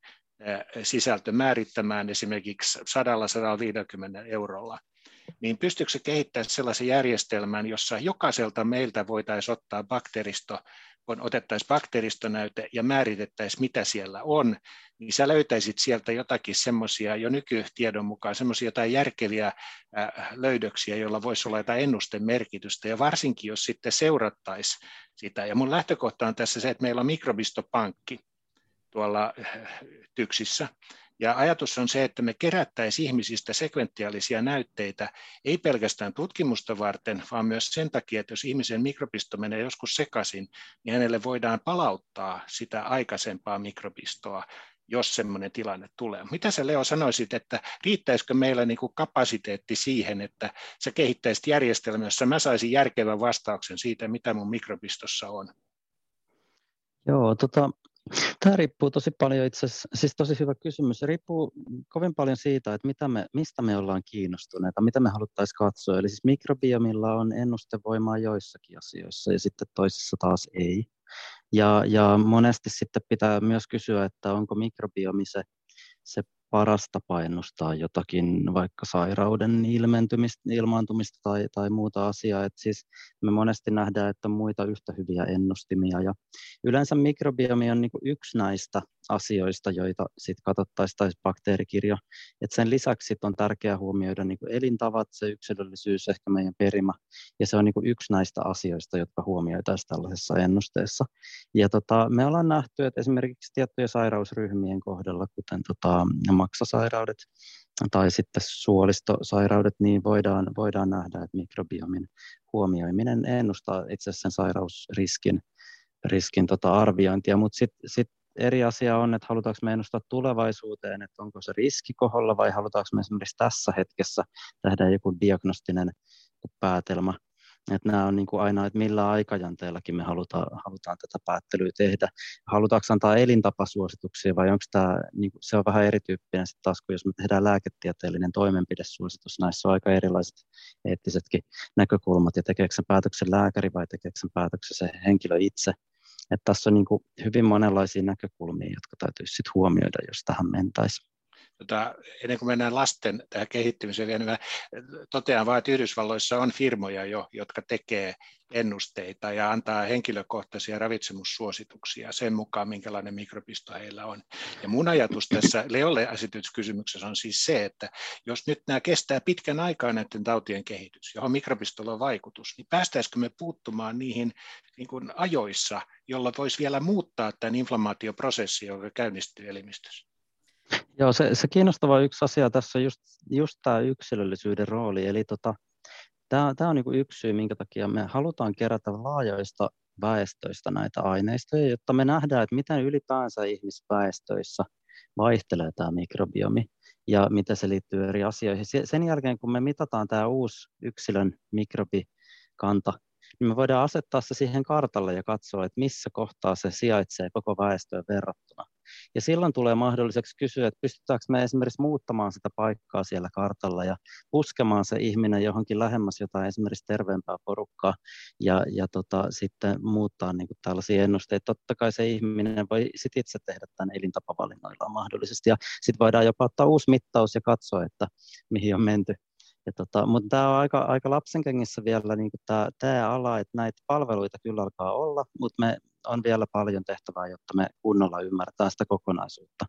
sisältö määrittämään esimerkiksi 100-150 eurolla, niin pystyykö se kehittämään sellaisen järjestelmän, jossa jokaiselta meiltä voitaisiin ottaa bakteeristo, kun otettaisiin bakteeristonäyte ja määritettäisiin, mitä siellä on, niin sä löytäisit sieltä jotakin semmoisia jo nykytiedon mukaan, semmoisia jotain järkeviä löydöksiä, joilla voisi olla jotain ennustemerkitystä, ja varsinkin jos sitten seurattaisiin sitä. Ja mun lähtökohta on tässä se, että meillä on mikrobistopankki, tuolla eh, tyksissä. Ja ajatus on se, että me kerättäisiin ihmisistä sekventiaalisia näytteitä, ei pelkästään tutkimusta varten, vaan myös sen takia, että jos ihmisen mikrobisto menee joskus sekaisin, niin hänelle voidaan palauttaa sitä aikaisempaa mikrobistoa, jos semmoinen tilanne tulee. Mitä sä Leo sanoisit, että riittäisikö meillä niin kuin kapasiteetti siihen, että sä kehittäisit järjestelmä, jossa mä saisin järkevän vastauksen siitä, mitä mun mikrobistossa on? Joo, tota, Tämä riippuu tosi paljon itse asiassa, siis tosi hyvä kysymys. Se riippuu kovin paljon siitä, että mitä me, mistä me ollaan kiinnostuneita, mitä me haluttaisiin katsoa. Eli siis mikrobiomilla on ennustevoimaa joissakin asioissa ja sitten toisissa taas ei. Ja, ja monesti sitten pitää myös kysyä, että onko mikrobiomi se, se paras tapa ennustaa jotakin, vaikka sairauden ilmentymistä, ilmaantumista tai, tai muuta asiaa. Et siis me monesti nähdään, että on muita yhtä hyviä ennustimia. Ja yleensä mikrobiomi on niin yksi näistä asioista, joita sitten katsottaisiin, tai bakteerikirjo. Et sen lisäksi on tärkeää huomioida niin elintavat, se yksilöllisyys, ehkä meidän perimä, ja se on niin yksi näistä asioista, jotka huomioitaisiin tällaisessa ennusteessa. Ja tota, me ollaan nähty, että esimerkiksi tiettyjen sairausryhmien kohdalla, kuten tota, maksasairaudet tai sitten suolistosairaudet, niin voidaan, voidaan nähdä, että mikrobiomin huomioiminen ennustaa itse asiassa sen sairausriskin riskin tota arviointia, mutta sitten sit eri asia on, että halutaanko me ennustaa tulevaisuuteen, että onko se riski koholla vai halutaanko me esimerkiksi tässä hetkessä tehdä joku diagnostinen päätelmä. Että nämä on niin kuin aina, että millä aikajanteellakin me halutaan, halutaan tätä päättelyä tehdä. Halutaanko antaa elintapasuosituksia vai onko tämä, niin kuin, se on vähän erityyppinen sitten taas, kun jos me tehdään lääketieteellinen toimenpidesuositus, näissä on aika erilaiset eettisetkin näkökulmat, ja tekeekö sen päätöksen lääkäri vai tekeekö sen päätöksen se henkilö itse. Että tässä on niin kuin hyvin monenlaisia näkökulmia, jotka täytyisi sitten huomioida, jos tähän mentäisiin. Tota, ennen kuin mennään lasten tähän kehittymiseen vielä, niin totean vain, että Yhdysvalloissa on firmoja jo, jotka tekee ennusteita ja antaa henkilökohtaisia ravitsemussuosituksia sen mukaan, minkälainen mikrobisto heillä on. Ja mun ajatus tässä Leolle esityskysymyksessä on siis se, että jos nyt nämä kestää pitkän aikaa näiden tautien kehitys, johon mikrobistolla on vaikutus, niin päästäisikö me puuttumaan niihin niin kuin ajoissa, jolla voisi vielä muuttaa tämän inflammaatioprosessin, joka käynnistyy elimistössä? Joo, se, se kiinnostava yksi asia tässä on just, just tämä yksilöllisyyden rooli, eli tota, Tämä, on niin yksi syy, minkä takia me halutaan kerätä laajoista väestöistä näitä aineistoja, jotta me nähdään, että miten ylipäänsä ihmisväestöissä vaihtelee tämä mikrobiomi ja miten se liittyy eri asioihin. Sen jälkeen, kun me mitataan tämä uusi yksilön mikrobikanta, niin me voidaan asettaa se siihen kartalle ja katsoa, että missä kohtaa se sijaitsee koko väestöön verrattuna. Ja silloin tulee mahdolliseksi kysyä, että pystytäänkö me esimerkiksi muuttamaan sitä paikkaa siellä kartalla ja puskemaan se ihminen johonkin lähemmäs jotain esimerkiksi terveempää porukkaa ja, ja tota, sitten muuttaa niin kuin tällaisia ennusteita. Totta kai se ihminen voi sit itse tehdä tämän elintapavalinnoilla mahdollisesti ja sitten voidaan jopa ottaa uusi mittaus ja katsoa, että mihin on menty. Ja tota, mutta tämä on aika, aika lapsenkengissä vielä niin tämä ala, että näitä palveluita kyllä alkaa olla, mutta me on vielä paljon tehtävää, jotta me kunnolla ymmärretään sitä kokonaisuutta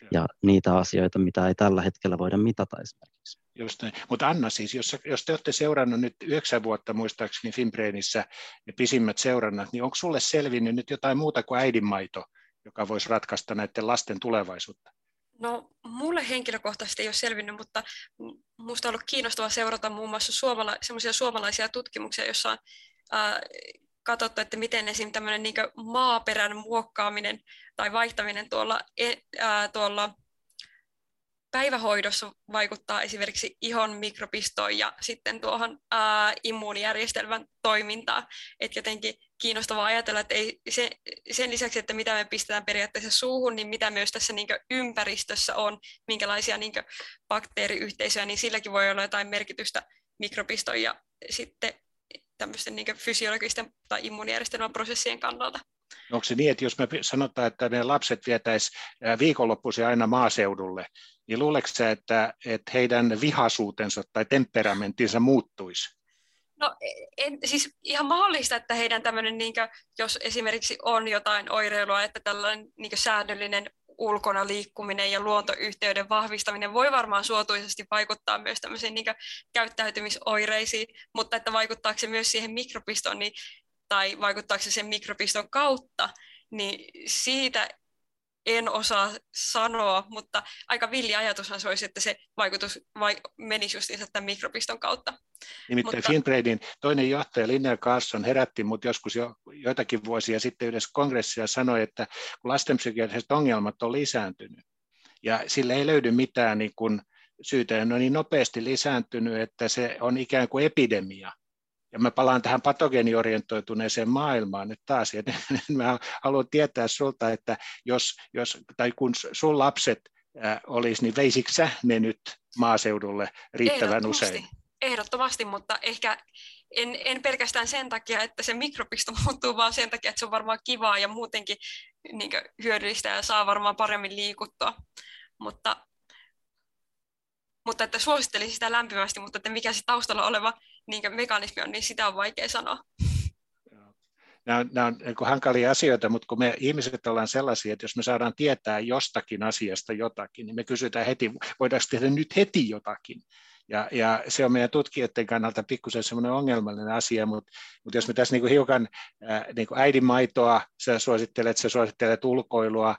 ja, ja niitä asioita, mitä ei tällä hetkellä voida mitata esimerkiksi. Just näin. Mutta Anna siis, jos, jos te olette seurannut nyt yhdeksän vuotta muistaakseni Finbrainissa ne pisimmät seurannat, niin onko sulle selvinnyt nyt jotain muuta kuin äidinmaito, joka voisi ratkaista näiden lasten tulevaisuutta? No, mulle henkilökohtaisesti ei ole selvinnyt, mutta minusta on ollut kiinnostavaa seurata muun muassa suomala- sellaisia suomalaisia tutkimuksia, joissa on äh, katsottu, että miten esim. tämmöinen niin maaperän muokkaaminen tai vaihtaminen tuolla, e, ää, tuolla päivähoidossa vaikuttaa esimerkiksi ihon mikrobistoon ja sitten tuohon ää, immuunijärjestelmän toimintaan. Että jotenkin kiinnostavaa ajatella, että ei, se, sen lisäksi, että mitä me pistetään periaatteessa suuhun, niin mitä myös tässä niin ympäristössä on, minkälaisia niin bakteeriyhteisöjä, niin silläkin voi olla jotain merkitystä mikrobistoon ja sitten tämmöisten niin fysiologisten tai immuunijärjestelmän prosessien kannalta. Onko se niin, että jos me sanotaan, että ne lapset vietäisiin viikonloppuisin aina maaseudulle, niin luuleeko sä, että, että heidän vihasuutensa tai temperamenttinsa muuttuisi? No en, siis ihan mahdollista, että heidän tämmöinen, niin kuin, jos esimerkiksi on jotain oireilua, että tällainen niin säännöllinen ulkona liikkuminen ja luontoyhteyden vahvistaminen voi varmaan suotuisesti vaikuttaa myös tämmöisiin niin käyttäytymisoireisiin, mutta että vaikuttaako se myös siihen mikropistoon niin, tai vaikuttaako se sen mikropiston kautta, niin siitä en osaa sanoa, mutta aika villi ajatushan se olisi, että se vaikutus vai, menisi just tämän mikropiston kautta. Nimittäin mutta... Finbraidin toinen johtaja Linnea Carson herätti mut joskus jo joitakin vuosia sitten yhdessä kongressia sanoi, että kun lastenpsykiatriset ongelmat on lisääntynyt ja sille ei löydy mitään niin kuin syytä, ne on niin nopeasti lisääntynyt, että se on ikään kuin epidemia, ja mä palaan tähän patogeeniorientoituneeseen maailmaan nyt taas, ja (laughs) mä haluan tietää sulta, että jos, jos tai kun sun lapset äh, olisi, niin veisikö sä ne nyt maaseudulle riittävän usein? Ehdottomasti, mutta ehkä en, en pelkästään sen takia, että se mikropisto (laughs) muuttuu, vaan sen takia, että se on varmaan kivaa ja muutenkin niin hyödyllistä ja saa varmaan paremmin liikuttua. Mutta, mutta että suosittelisin sitä lämpimästi, mutta että mikä se taustalla oleva niin mekanismi on, niin sitä on vaikea sanoa. Nämä on, nämä on niin hankalia asioita, mutta kun me ihmiset ollaan sellaisia, että jos me saadaan tietää jostakin asiasta jotakin, niin me kysytään heti, voidaanko tehdä nyt heti jotakin. Ja, ja se on meidän tutkijoiden kannalta pikkusen semmoinen ongelmallinen asia, mutta, mutta jos me tässä niin hiukan niin kuin äidinmaitoa, sä suosittelet, sä suosittelet ulkoilua,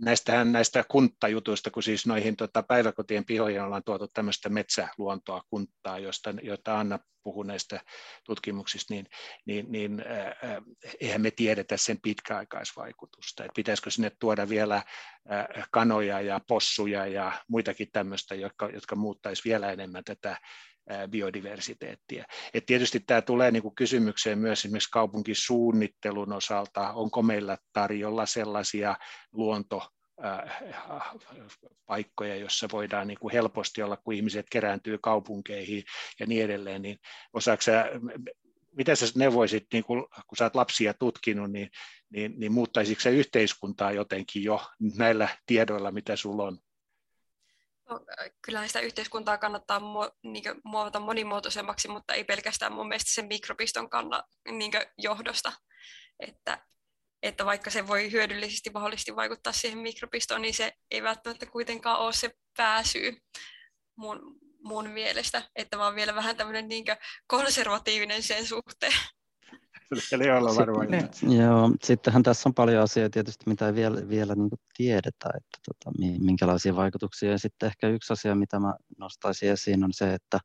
näistähän näistä kunttajutuista, kun siis noihin tota, päiväkotien pihoihin ollaan tuotu tämmöistä metsäluontoa kunttaa, josta, jota Anna puhui näistä tutkimuksista, niin, niin, niin äh, eihän me tiedetä sen pitkäaikaisvaikutusta. Et pitäisikö sinne tuoda vielä äh, kanoja ja possuja ja muitakin tämmöistä, jotka, jotka muuttaisi vielä enemmän tätä biodiversiteettiä. Et tietysti tämä tulee niin kuin kysymykseen myös esimerkiksi kaupunkisuunnittelun osalta, onko meillä tarjolla sellaisia luonto paikkoja, joissa voidaan niin kuin helposti olla, kun ihmiset kerääntyy kaupunkeihin ja niin edelleen, niin osaako sä, mitä sä neuvoisit, niin kun, kun sä oot lapsia tutkinut, niin, niin, niin muuttaisitko se yhteiskuntaa jotenkin jo näillä tiedoilla, mitä sulla on? No, kyllähän sitä yhteiskuntaa kannattaa niin muovata monimuotoisemmaksi, mutta ei pelkästään mun mielestä sen mikropiston kannan niin johdosta. Että, että vaikka se voi hyödyllisesti mahdollisesti vaikuttaa siihen mikropistoon, niin se ei välttämättä kuitenkaan ole se pääsyy mun, mun mielestä, että mä oon vielä vähän tämmöinen niin konservatiivinen sen suhteen. (laughs) Eli olla varmaan. Joo, sittenhän tässä on paljon asioita tietysti, mitä ei vielä, vielä niin tiedetä, että tota, minkälaisia vaikutuksia. Ja sitten ehkä yksi asia, mitä mä nostaisin esiin, on se, että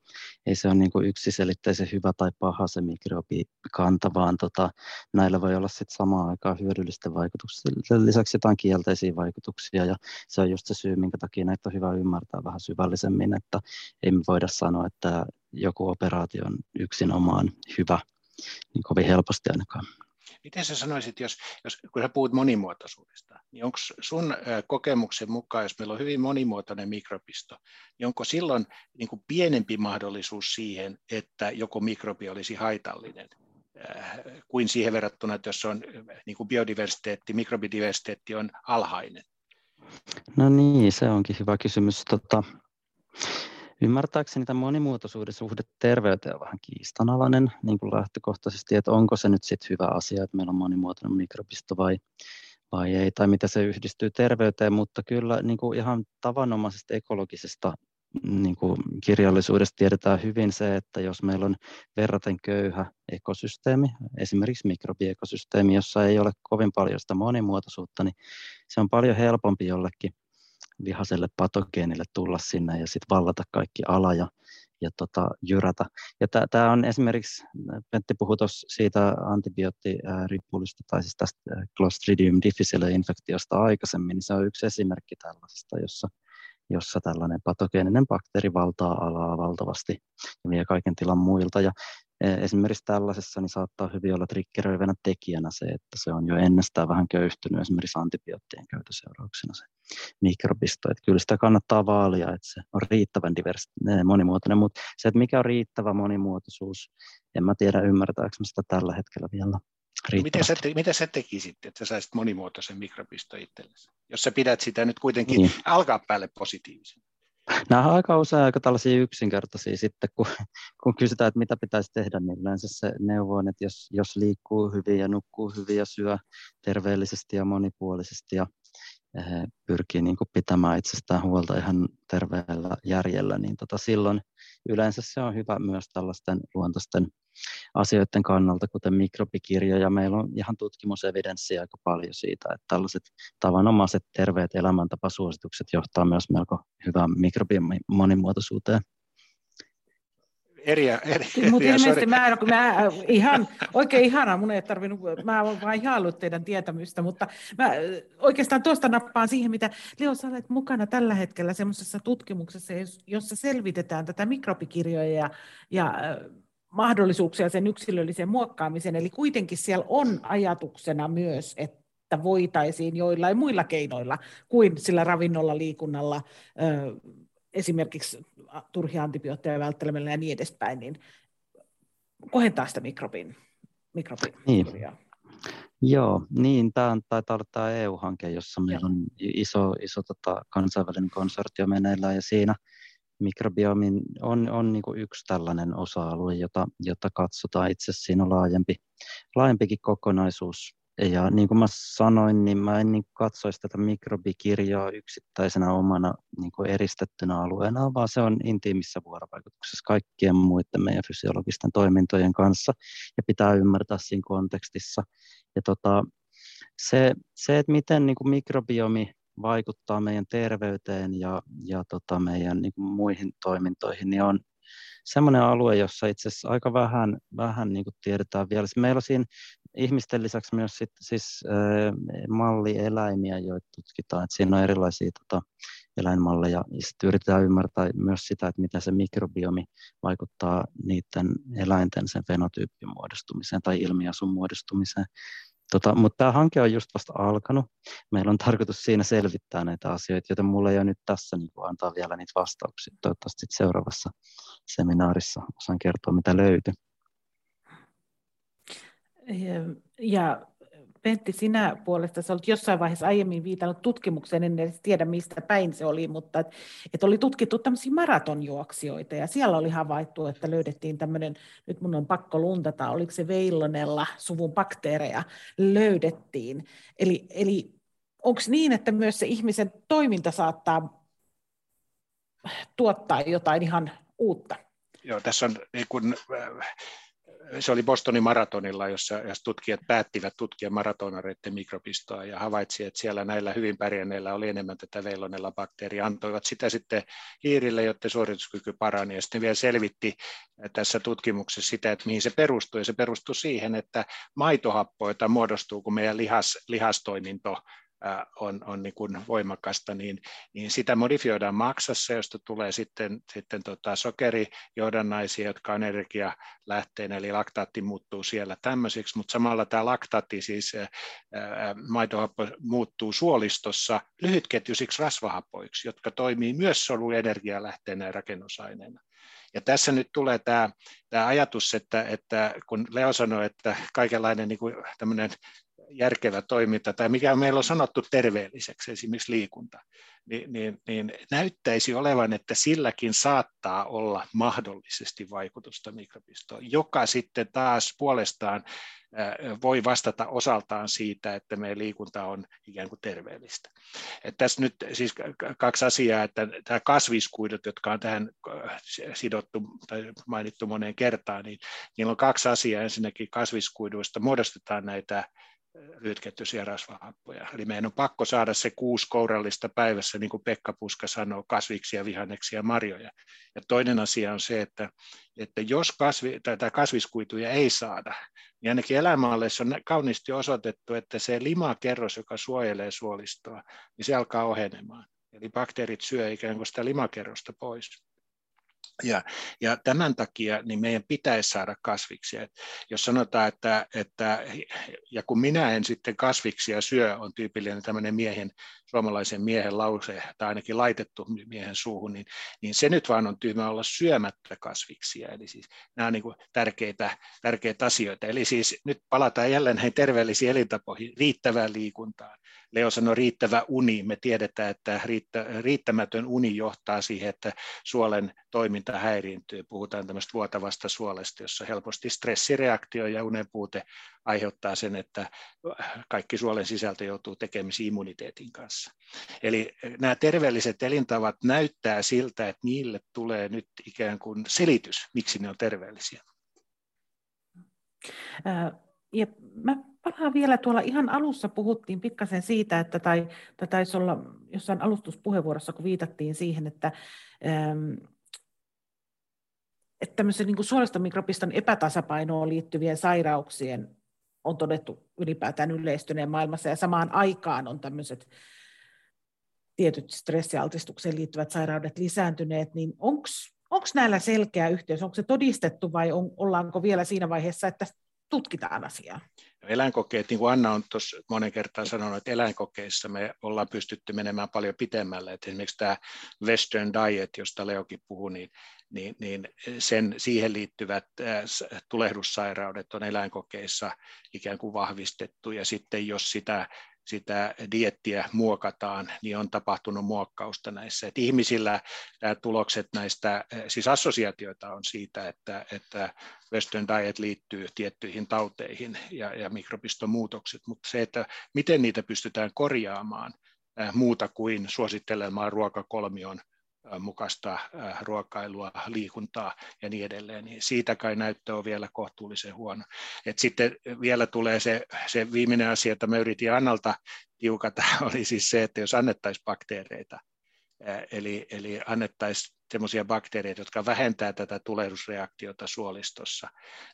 ei se ole niin kuin yksiselitteisen hyvä tai paha se mikrobikanta, vaan tota, näillä voi olla sitten samaan aikaan hyödyllisten vaikutusten lisäksi jotain kielteisiä vaikutuksia. Ja se on just se syy, minkä takia näitä on hyvä ymmärtää vähän syvällisemmin, että ei me voida sanoa, että joku operaatio on yksin omaan hyvä niin kovin helposti ainakaan. Miten sä sanoisit, jos, jos kun sä puhut monimuotoisuudesta, niin onko sun kokemuksen mukaan, jos meillä on hyvin monimuotoinen mikrobisto, niin onko silloin niin kuin pienempi mahdollisuus siihen, että joko mikrobi olisi haitallinen, kuin siihen verrattuna, että jos on niin kuin biodiversiteetti, mikrobidiversiteetti on alhainen? No niin, se onkin hyvä kysymys. Tota, Ymmärtääkseni tämä monimuotoisuuden suhde terveyteen on vähän kiistanalainen niin kuin lähtökohtaisesti, että onko se nyt sitten hyvä asia, että meillä on monimuotoinen mikrobisto vai, vai ei, tai mitä se yhdistyy terveyteen, mutta kyllä niin kuin ihan tavanomaisesta ekologisesta niin kuin kirjallisuudesta tiedetään hyvin se, että jos meillä on verraten köyhä ekosysteemi, esimerkiksi mikrobiekosysteemi, jossa ei ole kovin paljon sitä monimuotoisuutta, niin se on paljon helpompi jollekin vihaiselle patogeenille tulla sinne ja sitten vallata kaikki ala ja, ja tota, jyrätä. Ja tämä on esimerkiksi, Pentti puhui tuossa siitä antibioottiripulista tai siis tästä Clostridium difficile-infektiosta aikaisemmin, niin se on yksi esimerkki tällaisesta, jossa, jossa tällainen patogeeninen bakteeri valtaa alaa valtavasti ja vie kaiken tilan muilta. Ja esimerkiksi tällaisessa niin saattaa hyvin olla triggeröivänä tekijänä se, että se on jo ennestään vähän köyhtynyt esimerkiksi antibioottien käytön seurauksena se mikrobisto. Että kyllä sitä kannattaa vaalia, että se on riittävän divers, e, monimuotoinen, mutta se, että mikä on riittävä monimuotoisuus, en mä tiedä ymmärtääkö sitä tällä hetkellä vielä. Miten sä, te, mitä sä tekisit, että sä saisit monimuotoisen mikrobisto itsellesi, jos sä pidät sitä nyt kuitenkin niin. alkaa päälle positiivisen? Nämä on aika usein aika tällaisia yksinkertaisia sitten, kun, kun kysytään, että mitä pitäisi tehdä, niin yleensä se neuvo on, että jos, jos liikkuu hyvin ja nukkuu hyvin ja syö terveellisesti ja monipuolisesti ja pyrkii niin kuin pitämään itsestään huolta ihan terveellä järjellä, niin tota silloin yleensä se on hyvä myös tällaisten luontaisten asioiden kannalta, kuten mikrobikirjoja. Meillä on ihan tutkimusevidenssiä aika paljon siitä, että tällaiset tavanomaiset terveet elämäntapasuositukset johtaa myös melko hyvään mikrobien monimuotoisuuteen eri, eri, Mutta ilmeisesti mä, mä, ihan, oikein ihana, mun ei tarvinnut, mä olen vain ihaillut teidän tietämystä, mutta mä oikeastaan tuosta nappaan siihen, mitä Leo, sä olet mukana tällä hetkellä semmoisessa tutkimuksessa, jossa selvitetään tätä mikrobikirjoja ja, ja mahdollisuuksia sen yksilölliseen muokkaamiseen, eli kuitenkin siellä on ajatuksena myös, että voitaisiin joillain muilla keinoilla kuin sillä ravinnolla, liikunnalla, esimerkiksi turhia antibiootteja välttelemällä ja niin edespäin, niin kohentaa sitä mikrobin, mikrobin niin. Joo, niin tämä taitaa olla tämä EU-hanke, jossa meillä on iso, iso tota, kansainvälinen konsortio meneillään ja siinä mikrobiomin on, on niin kuin yksi tällainen osa-alue, jota, jota katsotaan. Itse siinä on laajempi, laajempikin kokonaisuus ja niin kuin mä sanoin, niin mä en niin katsoisi tätä mikrobikirjaa yksittäisenä omana niin kuin eristettynä alueena, vaan se on intiimissä vuorovaikutuksessa kaikkien muiden meidän fysiologisten toimintojen kanssa ja pitää ymmärtää siinä kontekstissa. Ja tota, se, se, että miten niin kuin mikrobiomi vaikuttaa meidän terveyteen ja, ja tota meidän niin kuin muihin toimintoihin, niin on semmoinen alue, jossa itse asiassa aika vähän, vähän niin kuin tiedetään vielä. Meillä on siinä ihmisten lisäksi myös sit, siis äh, mallieläimiä, joita tutkitaan. että siinä on erilaisia tota, eläinmalleja. Ja sitten yritetään ymmärtää myös sitä, että miten se mikrobiomi vaikuttaa niiden eläinten sen fenotyyppin muodostumiseen tai ilmiasun muodostumiseen. Tota, mutta tämä hanke on just vasta alkanut. Meillä on tarkoitus siinä selvittää näitä asioita, joten mulla ei ole nyt tässä niin kuin antaa vielä niitä vastauksia. Toivottavasti seuraavassa seminaarissa osaan kertoa, mitä löytyy. Ja Pentti, sinä puolesta sä olet jossain vaiheessa aiemmin viitannut tutkimukseen, en edes tiedä mistä päin se oli, mutta et, et oli tutkittu tämmöisiä maratonjuoksijoita ja siellä oli havaittu, että löydettiin tämmöinen, nyt mun on pakko luntata, oliko se veillonella suvun bakteereja, löydettiin. Eli, eli onko niin, että myös se ihmisen toiminta saattaa tuottaa jotain ihan uutta? Joo, tässä on niin kun, se oli Bostonin maratonilla, jossa, jossa tutkijat päättivät tutkia maratonareiden mikrobistoa ja havaitsi, että siellä näillä hyvin pärjänneillä oli enemmän tätä veilonella bakteeria. Antoivat sitä sitten hiirille, jotta suorituskyky parani ja sitten vielä selvitti tässä tutkimuksessa sitä, että mihin se perustuu. Ja se perustuu siihen, että maitohappoita muodostuu, kun meidän lihas, lihastoiminto on, on niin kuin voimakasta, niin, niin sitä modifioidaan maksassa, josta tulee sitten, sitten tota sokerijohdannaisia, jotka on energialähteenä, eli laktaatti muuttuu siellä tämmöisiksi, mutta samalla tämä laktaatti, siis maitohappo, muuttuu suolistossa lyhytketjuisiksi rasvahappoiksi, jotka toimii myös soluenergialähteenä ja rakennusaineena. Ja tässä nyt tulee tämä, tämä ajatus, että, että kun Leo sanoi, että kaikenlainen niin kuin järkevä toiminta tai mikä meillä on sanottu terveelliseksi, esimerkiksi liikunta, niin, niin, niin näyttäisi olevan, että silläkin saattaa olla mahdollisesti vaikutusta mikrobistoon, joka sitten taas puolestaan voi vastata osaltaan siitä, että meidän liikunta on ikään kuin terveellistä. Et tässä nyt siis kaksi asiaa, että tämä kasviskuidut, jotka on tähän sidottu tai mainittu moneen kertaan, niin niillä on kaksi asiaa. Ensinnäkin kasviskuiduista muodostetaan näitä lyhytketjuisia rasvahappoja. Eli meidän on pakko saada se kuusi kourallista päivässä, niin kuin Pekka Puska sanoo, kasviksia, vihanneksia ja marjoja. Ja toinen asia on se, että, että jos kasvi, tai kasviskuituja ei saada, niin ainakin elämäalleissa on kauniisti osoitettu, että se limakerros, joka suojelee suolistoa, niin se alkaa ohenemaan. Eli bakteerit syö ikään kuin sitä limakerrosta pois. Ja, ja tämän takia niin meidän pitäisi saada kasviksia. Et jos sanotaan, että, että, ja kun minä en sitten kasviksia syö, on tyypillinen tämmöinen miehen, suomalaisen miehen lause, tai ainakin laitettu miehen suuhun, niin, niin se nyt vaan on tyhmä olla syömättä kasviksia. Eli siis nämä on niin kuin tärkeitä, tärkeitä asioita. Eli siis nyt palataan jälleen näihin terveellisiin elintapoihin, riittävään liikuntaan. Leo sanoi riittävä uni. Me tiedetään, että riittä, riittämätön uni johtaa siihen, että suolen toiminta häiriintyy. Puhutaan tämmöistä vuotavasta suolesta, jossa helposti stressireaktio ja unen puute aiheuttaa sen, että kaikki suolen sisältö joutuu tekemisiin immuniteetin kanssa. Eli nämä terveelliset elintavat näyttää siltä, että niille tulee nyt ikään kuin selitys, miksi ne on terveellisiä. Ja mä palaan vielä tuolla ihan alussa puhuttiin pikkasen siitä, että tai, tai taisi olla jossain alustuspuheenvuorossa, kun viitattiin siihen, että, ähm, että tämmöisen niin suolistomikropiston epätasapainoon liittyvien sairauksien on todettu ylipäätään yleistyneen maailmassa ja samaan aikaan on tämmöiset tietyt stressialtistukseen liittyvät sairaudet lisääntyneet, niin onko näillä selkeä yhteys, onko se todistettu vai on, ollaanko vielä siinä vaiheessa, että tutkitaan asiaa? Eläinkokeet, niin kuin Anna on tuossa monen kertaan sanonut, että eläinkokeissa me ollaan pystytty menemään paljon pitemmälle. Että esimerkiksi tämä Western Diet, josta Leokin puhui, niin, niin, niin sen, siihen liittyvät tulehdussairaudet on eläinkokeissa ikään kuin vahvistettu. Ja sitten jos sitä sitä diettiä muokataan, niin on tapahtunut muokkausta näissä. Et ihmisillä nämä tulokset näistä, siis assosiaatioita on siitä, että, että Western diet liittyy tiettyihin tauteihin ja, ja mikrobistomuutokset, mutta se, että miten niitä pystytään korjaamaan muuta kuin suosittelemaan ruokakolmion mukaista ruokailua, liikuntaa ja niin edelleen, niin siitä kai näyttö on vielä kohtuullisen huono. Et sitten vielä tulee se, se viimeinen asia, jota mä yritin Annalta tiukata, (laughs) oli siis se, että jos annettaisiin bakteereita, eli, eli annettaisiin sellaisia bakteereita, jotka vähentää tätä tulehdusreaktiota suolistossa,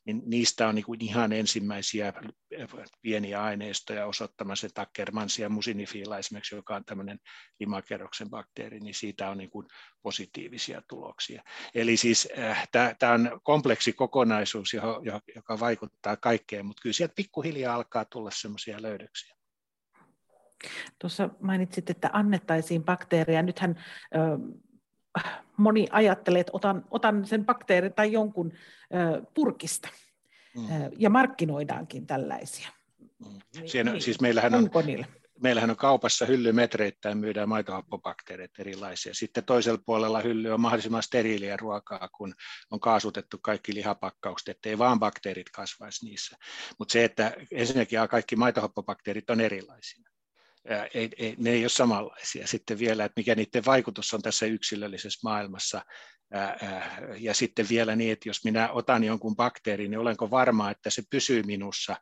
niin niistä on niin kuin ihan ensimmäisiä pieniä aineistoja osoittamassa, että Ackermansia musinifila esimerkiksi, joka on tämmöinen limakerroksen bakteeri, niin siitä on niin kuin positiivisia tuloksia. Eli siis äh, tämä on kompleksi kokonaisuus, johon, joka vaikuttaa kaikkeen, mutta kyllä sieltä pikkuhiljaa alkaa tulla semmoisia löydöksiä. Tuossa mainitsit, että annettaisiin bakteereja. Nythän ö, moni ajattelee, että otan, otan sen bakteerin tai jonkun ö, purkista. Mm. Ja markkinoidaankin tällaisia. Mm. Siinä, niin, siis meillähän on, meillähän on kaupassa hyllymetreittäin myydään maitohappobakteereita erilaisia. Sitten toisella puolella hylly on mahdollisimman steriiliä ruokaa, kun on kaasutettu kaikki lihapakkaukset, ettei vaan bakteerit kasvaisi niissä. Mutta se, että ensinnäkin kaikki maitohappobakteerit on erilaisia. Ei, ei, ne ei ole samanlaisia. Sitten vielä, että mikä niiden vaikutus on tässä yksilöllisessä maailmassa. Ja sitten vielä niin, että jos minä otan jonkun bakteerin, niin olenko varma, että se pysyy minussa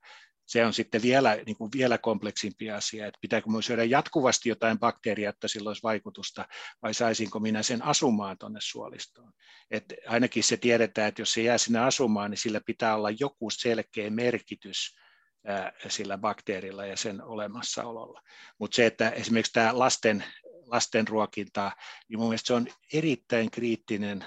se on sitten vielä, niin kuin vielä kompleksimpi asia, että pitääkö minun syödä jatkuvasti jotain bakteeria, että sillä olisi vaikutusta, vai saisinko minä sen asumaan tuonne suolistoon. Et ainakin se tiedetään, että jos se jää sinne asumaan, niin sillä pitää olla joku selkeä merkitys sillä bakteerilla ja sen olemassaololla. Mutta se, että esimerkiksi tämä lasten, lasten ruokinta, niin mun mielestä se on erittäin kriittinen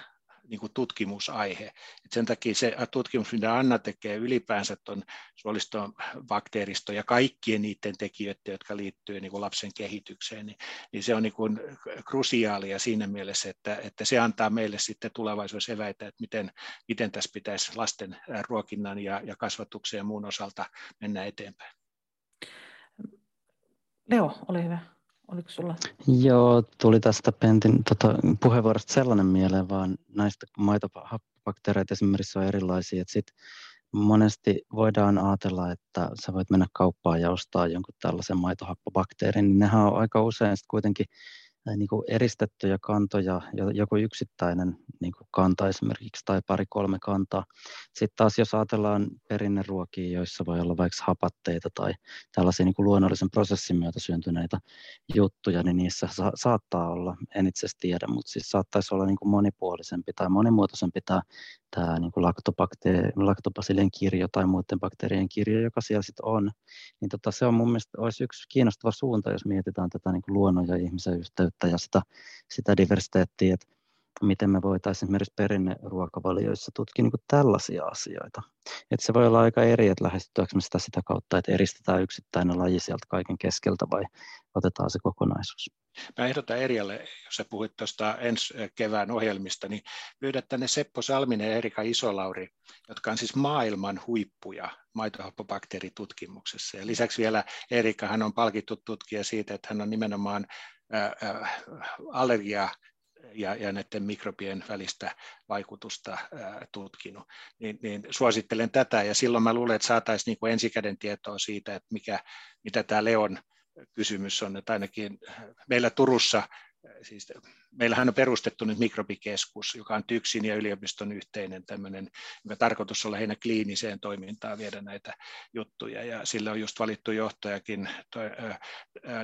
niin kuin tutkimusaihe. Et sen takia se tutkimus, mitä Anna tekee ylipäänsä tuon suoliston bakteeristo ja kaikkien niiden tekijöiden, jotka liittyy niin lapsen kehitykseen, niin, niin se on niin kuin krusiaalia siinä mielessä, että, että se antaa meille sitten tulevaisuudessa eväitä, että miten, miten tässä pitäisi lasten ruokinnan ja, ja kasvatuksen ja muun osalta mennä eteenpäin. Leo, ole hyvä. Oliko sulla? Joo, tuli tästä Pentin tota, puheenvuorosta sellainen mieleen, vaan näistä maitobakteereita esimerkiksi on erilaisia. Että sit monesti voidaan ajatella, että sä voit mennä kauppaan ja ostaa jonkun tällaisen maitohappobakteerin, niin nehän on aika usein sit kuitenkin niin kuin eristettyjä kantoja, joku yksittäinen niin kuin kanta esimerkiksi tai pari-kolme kantaa. Sitten taas jos ajatellaan perinneruokia, joissa voi olla vaikka hapatteita tai tällaisia niin kuin luonnollisen prosessin myötä syntyneitä juttuja, niin niissä sa- saattaa olla, en itse tiedä, mutta siis saattaisi olla niin kuin monipuolisempi tai monimuotoisempi tämä, tämä niin kuin laktobasilien kirjo tai muiden bakteerien kirjo, joka siellä sitten on. Niin tota, se on mun mielestä olisi yksi kiinnostava suunta, jos mietitään tätä niin kuin luonnon ja ihmisen yhteyttä ja sitä, sitä diversiteettiä, että miten me voitaisiin esimerkiksi perinneruokavalioissa tutkia niin tällaisia asioita. Että se voi olla aika eri, että lähestytäänkö me sitä sitä kautta, että eristetään yksittäinen laji sieltä kaiken keskeltä vai otetaan se kokonaisuus. Mä ehdotan Erialle, jos sä puhuit tuosta ensi kevään ohjelmista, niin pyydät tänne Seppo Salminen ja Erika Isolauri, jotka on siis maailman huippuja maitohappobakteeritutkimuksessa. Ja lisäksi vielä Erika, hän on palkittu tutkija siitä, että hän on nimenomaan allergia ja, ja näiden mikrobien välistä vaikutusta ää, tutkinut, niin, niin suosittelen tätä. Ja silloin mä luulen, että saataisiin niin ensikäden tietoa siitä, että mikä, mitä tämä Leon kysymys on, että ainakin meillä Turussa siis meillähän on perustettu nyt mikrobikeskus, joka on TYKSin ja yliopiston yhteinen tämmöinen, joka tarkoitus olla heidän kliiniseen toimintaan viedä näitä juttuja, ja sille on just valittu johtajakin, to,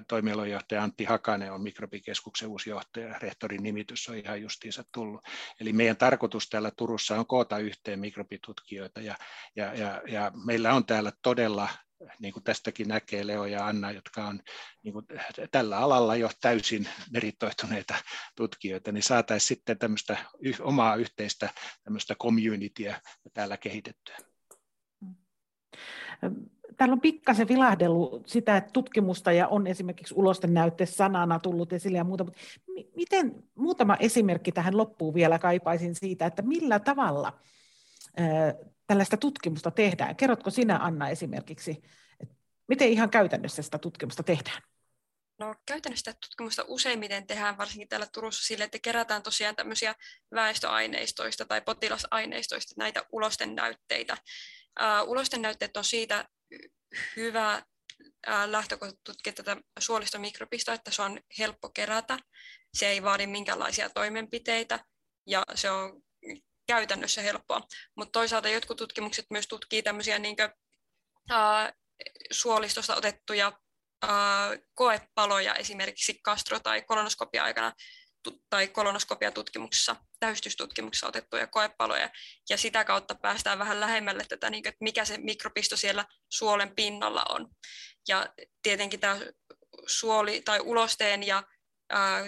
toimialojohtaja Antti Hakanen on mikrobikeskuksen uusi johtaja, rehtorin nimitys on ihan justiinsa tullut. Eli meidän tarkoitus täällä Turussa on koota yhteen mikrobitutkijoita, ja, ja, ja, ja meillä on täällä todella niin kuin tästäkin näkee Leo ja Anna, jotka on niin kuin tällä alalla jo täysin meritoituneita tutkijoita, niin saataisiin sitten tämmöistä omaa yhteistä tämmöistä communityä täällä kehitettyä. Täällä on pikkasen vilahdellut sitä, että tutkimusta ja on esimerkiksi ulosten näytte sanana tullut esille ja muuta, mutta miten muutama esimerkki tähän loppuun vielä kaipaisin siitä, että millä tavalla tällaista tutkimusta tehdään. Kerrotko sinä, Anna, esimerkiksi, että miten ihan käytännössä sitä tutkimusta tehdään? No käytännössä sitä tutkimusta useimmiten tehdään varsinkin täällä Turussa sille, että kerätään tosiaan tämmöisiä väestöaineistoista tai potilasaineistoista näitä ulosten näytteitä. Uh, ulosten näytteet on siitä hyvä lähtökohta tutkia tätä suolistomikrobistoa, että se on helppo kerätä, se ei vaadi minkäänlaisia toimenpiteitä ja se on käytännössä helppoa. Mutta toisaalta jotkut tutkimukset myös tutkii tämmöisiä niin kuin, uh, suolistosta otettuja uh, koepaloja esimerkiksi kastro- tai kolonoskopia-aikana tai kolonoskopiatutkimuksessa, täystystutkimuksessa otettuja koepaloja, ja sitä kautta päästään vähän lähemmälle tätä, niin kuin, että mikä se mikrobisto siellä suolen pinnalla on. Ja tietenkin tämä suoli tai ulosteen ja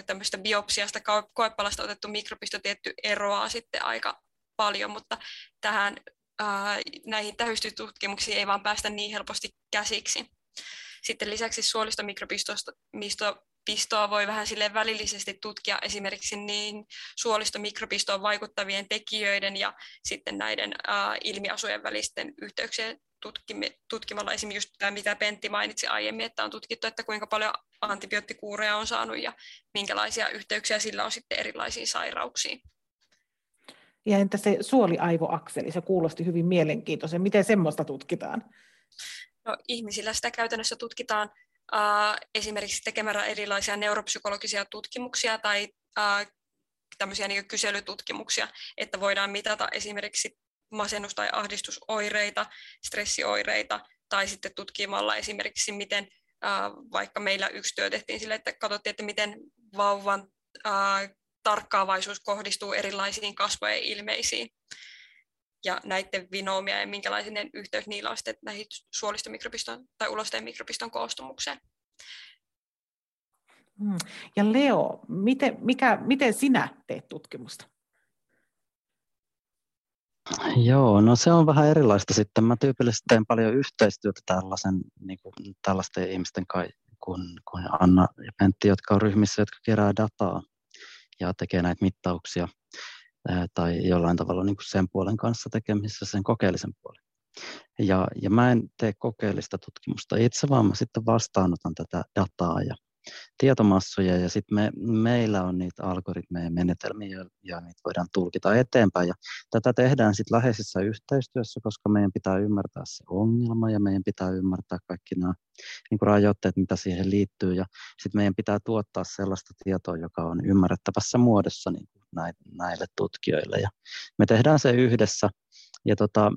tämmöistä biopsiasta koepalasta otettu mikrobisto tietty eroaa sitten aika paljon, mutta tähän, ää, näihin tähystystutkimuksiin ei vaan päästä niin helposti käsiksi. Sitten lisäksi suolistomikrobistoa voi vähän sille välillisesti tutkia esimerkiksi niin suolistomikrobistoon vaikuttavien tekijöiden ja sitten näiden ää, ilmiasujen välisten yhteyksien tutkimalla esimerkiksi tämä, mitä Pentti mainitsi aiemmin, että on tutkittu, että kuinka paljon antibioottikuureja on saanut ja minkälaisia yhteyksiä sillä on sitten erilaisiin sairauksiin. Ja entä se suoliaivoakseli, se kuulosti hyvin mielenkiintoisen. Miten semmoista tutkitaan? No, ihmisillä sitä käytännössä tutkitaan äh, esimerkiksi tekemällä erilaisia neuropsykologisia tutkimuksia tai äh, tämmöisiä niin kyselytutkimuksia, että voidaan mitata esimerkiksi masennus- tai ahdistusoireita, stressioireita, tai sitten tutkimalla esimerkiksi, miten äh, vaikka meillä yksi työ tehtiin sille, että katsottiin, että miten vauvan äh, tarkkaavaisuus kohdistuu erilaisiin kasvojen ilmeisiin ja näiden vinoomia ja minkälainen yhteys niillä on sitten näihin suolistomikropiston tai ulosteen mikropiston koostumukseen. Hmm. Ja Leo, miten, mikä, miten sinä teet tutkimusta? Joo, no se on vähän erilaista sitten. Mä tyypillisesti teen paljon yhteistyötä tällaisen, niin kuin, tällaisten ihmisten kai, kuin, kuin Anna ja Pentti, jotka on ryhmissä, jotka kerää dataa ja tekee näitä mittauksia tai jollain tavalla niin kuin sen puolen kanssa tekemisissä, sen kokeellisen puolen. Ja, ja mä en tee kokeellista tutkimusta itse, vaan mä sitten vastaanotan tätä dataa ja tietomassoja ja sitten me, meillä on niitä algoritmeja ja menetelmiä ja niitä voidaan tulkita eteenpäin. Ja tätä tehdään sitten läheisessä yhteistyössä, koska meidän pitää ymmärtää se ongelma ja meidän pitää ymmärtää kaikki nämä niin rajoitteet, mitä siihen liittyy. Ja sitten meidän pitää tuottaa sellaista tietoa, joka on ymmärrettävässä muodossa niin näille tutkijoille. Ja me tehdään se yhdessä. Ja tota,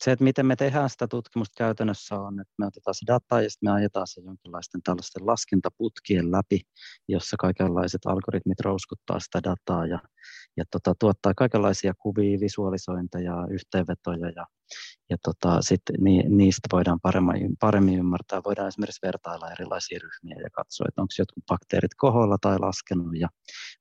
se, että miten me tehdään sitä tutkimusta käytännössä on, että me otetaan se data ja sitten me ajetaan se jonkinlaisten tällaisten laskentaputkien läpi, jossa kaikenlaiset algoritmit rouskuttaa sitä dataa ja, ja tota, tuottaa kaikenlaisia kuvia, visualisointeja, yhteenvetoja ja, ja tota, sit ni, niistä voidaan paremmin, paremmin ymmärtää. Voidaan esimerkiksi vertailla erilaisia ryhmiä ja katsoa, että onko jotkut bakteerit koholla tai laskenut ja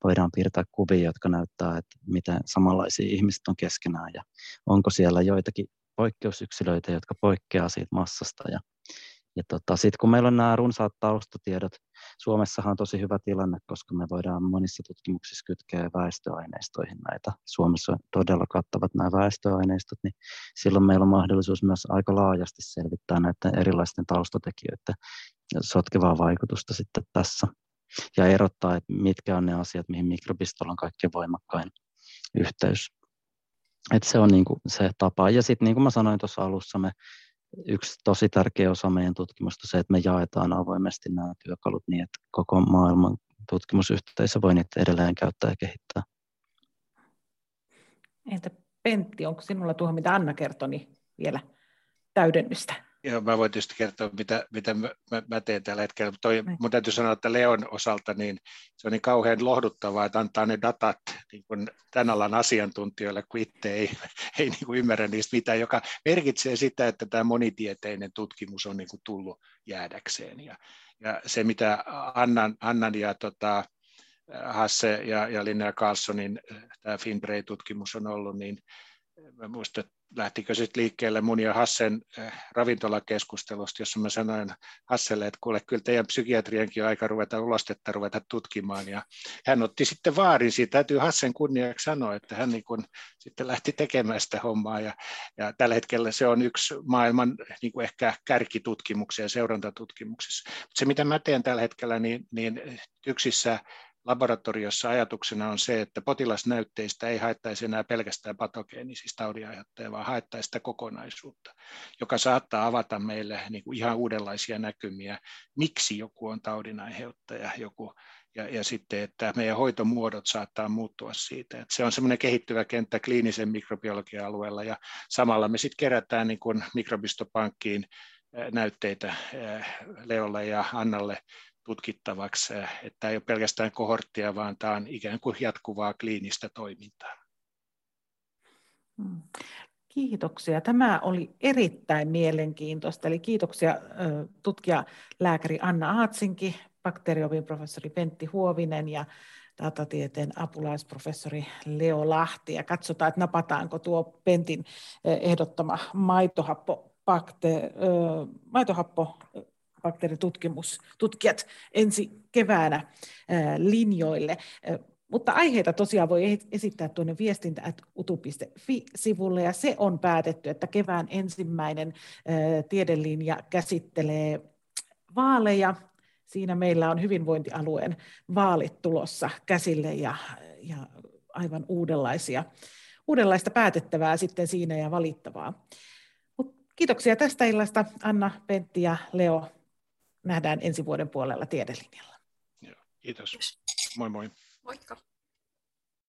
voidaan piirtää kuvia, jotka näyttää, että miten samanlaisia ihmiset on keskenään ja onko siellä joitakin poikkeusyksilöitä, jotka poikkeaa siitä massasta. Ja, ja tota, sitten kun meillä on nämä runsaat taustatiedot, Suomessahan on tosi hyvä tilanne, koska me voidaan monissa tutkimuksissa kytkeä väestöaineistoihin näitä. Suomessa on todella kattavat nämä väestöaineistot, niin silloin meillä on mahdollisuus myös aika laajasti selvittää näiden erilaisten taustatekijöiden sotkevaa vaikutusta sitten tässä ja erottaa, että mitkä on ne asiat, mihin mikrobistolla on kaikkein voimakkain yhteys. Et se on niinku se tapa. Ja sitten niin kuin mä sanoin tuossa alussa, me yksi tosi tärkeä osa meidän tutkimusta se, että me jaetaan avoimesti nämä työkalut niin, että koko maailman tutkimusyhteisö voi niitä edelleen käyttää ja kehittää. Entä Pentti, onko sinulla tuohon, mitä Anna kertoi, niin vielä täydennystä? Joo, mä voin tietysti kertoa, mitä, mitä mä, mä teen tällä hetkellä. Mutta toi, mun täytyy sanoa, että Leon osalta niin se on niin kauhean lohduttavaa, että antaa ne datat niin kuin tämän alan asiantuntijoille, kun itse ei, (laughs) ei niin kuin ymmärrä niistä mitään, joka merkitsee sitä, että tämä monitieteinen tutkimus on niin kuin tullut jäädäkseen. Ja, ja se, mitä Annan, Annan ja tota, Hasse ja, ja Linnea Carlsonin tämä Finbray-tutkimus on ollut, niin mä muistan, että lähtikö sitten liikkeelle mun ja Hassen äh, ravintolakeskustelusta, jossa mä sanoin Hasselle, että kuule, kyllä teidän psykiatriankin on aika ruveta ulostetta ruveta tutkimaan. Ja hän otti sitten vaarin siitä. Täytyy Hassen kunniaksi sanoa, että hän niin kun sitten lähti tekemään sitä hommaa. Ja, ja tällä hetkellä se on yksi maailman niin kuin ehkä kärkitutkimuksia ja seurantatutkimuksissa. Se, mitä mä teen tällä hetkellä, niin, niin yksissä laboratoriossa ajatuksena on se, että potilasnäytteistä ei haettaisi enää pelkästään patogeenisista taudinaiheuttajia, vaan haettaisiin sitä kokonaisuutta, joka saattaa avata meille niin kuin ihan uudenlaisia näkymiä, miksi joku on taudinaiheuttaja, joku, ja, ja sitten, että meidän hoitomuodot saattaa muuttua siitä. Että se on semmoinen kehittyvä kenttä kliinisen mikrobiologian alueella, ja samalla me sitten kerätään niin kuin mikrobistopankkiin näytteitä Leolle ja Annalle tutkittavaksi, että ei ole pelkästään kohorttia, vaan tämä on ikään kuin jatkuvaa kliinistä toimintaa. Hmm. Kiitoksia. Tämä oli erittäin mielenkiintoista. Eli kiitoksia tutkija lääkäri Anna Aatsinki, bakteeriovin professori Pentti Huovinen ja datatieteen apulaisprofessori Leo Lahti. Ja katsotaan, että napataanko tuo Pentin ehdottama maitohappo, bakte, maitohappo bakteeritutkimus, tutkijat ensi keväänä linjoille. Mutta aiheita tosiaan voi esittää tuonne viestintä.utu.fi-sivulle ja se on päätetty, että kevään ensimmäinen tiedelinja käsittelee vaaleja. Siinä meillä on hyvinvointialueen vaalit tulossa käsille ja, ja aivan uudenlaisia, uudenlaista päätettävää sitten siinä ja valittavaa. Mut kiitoksia tästä illasta Anna, Pentti ja Leo. Nähdään ensi vuoden puolella tiedelinjalla. Kiitos. Moi moi. Moikka.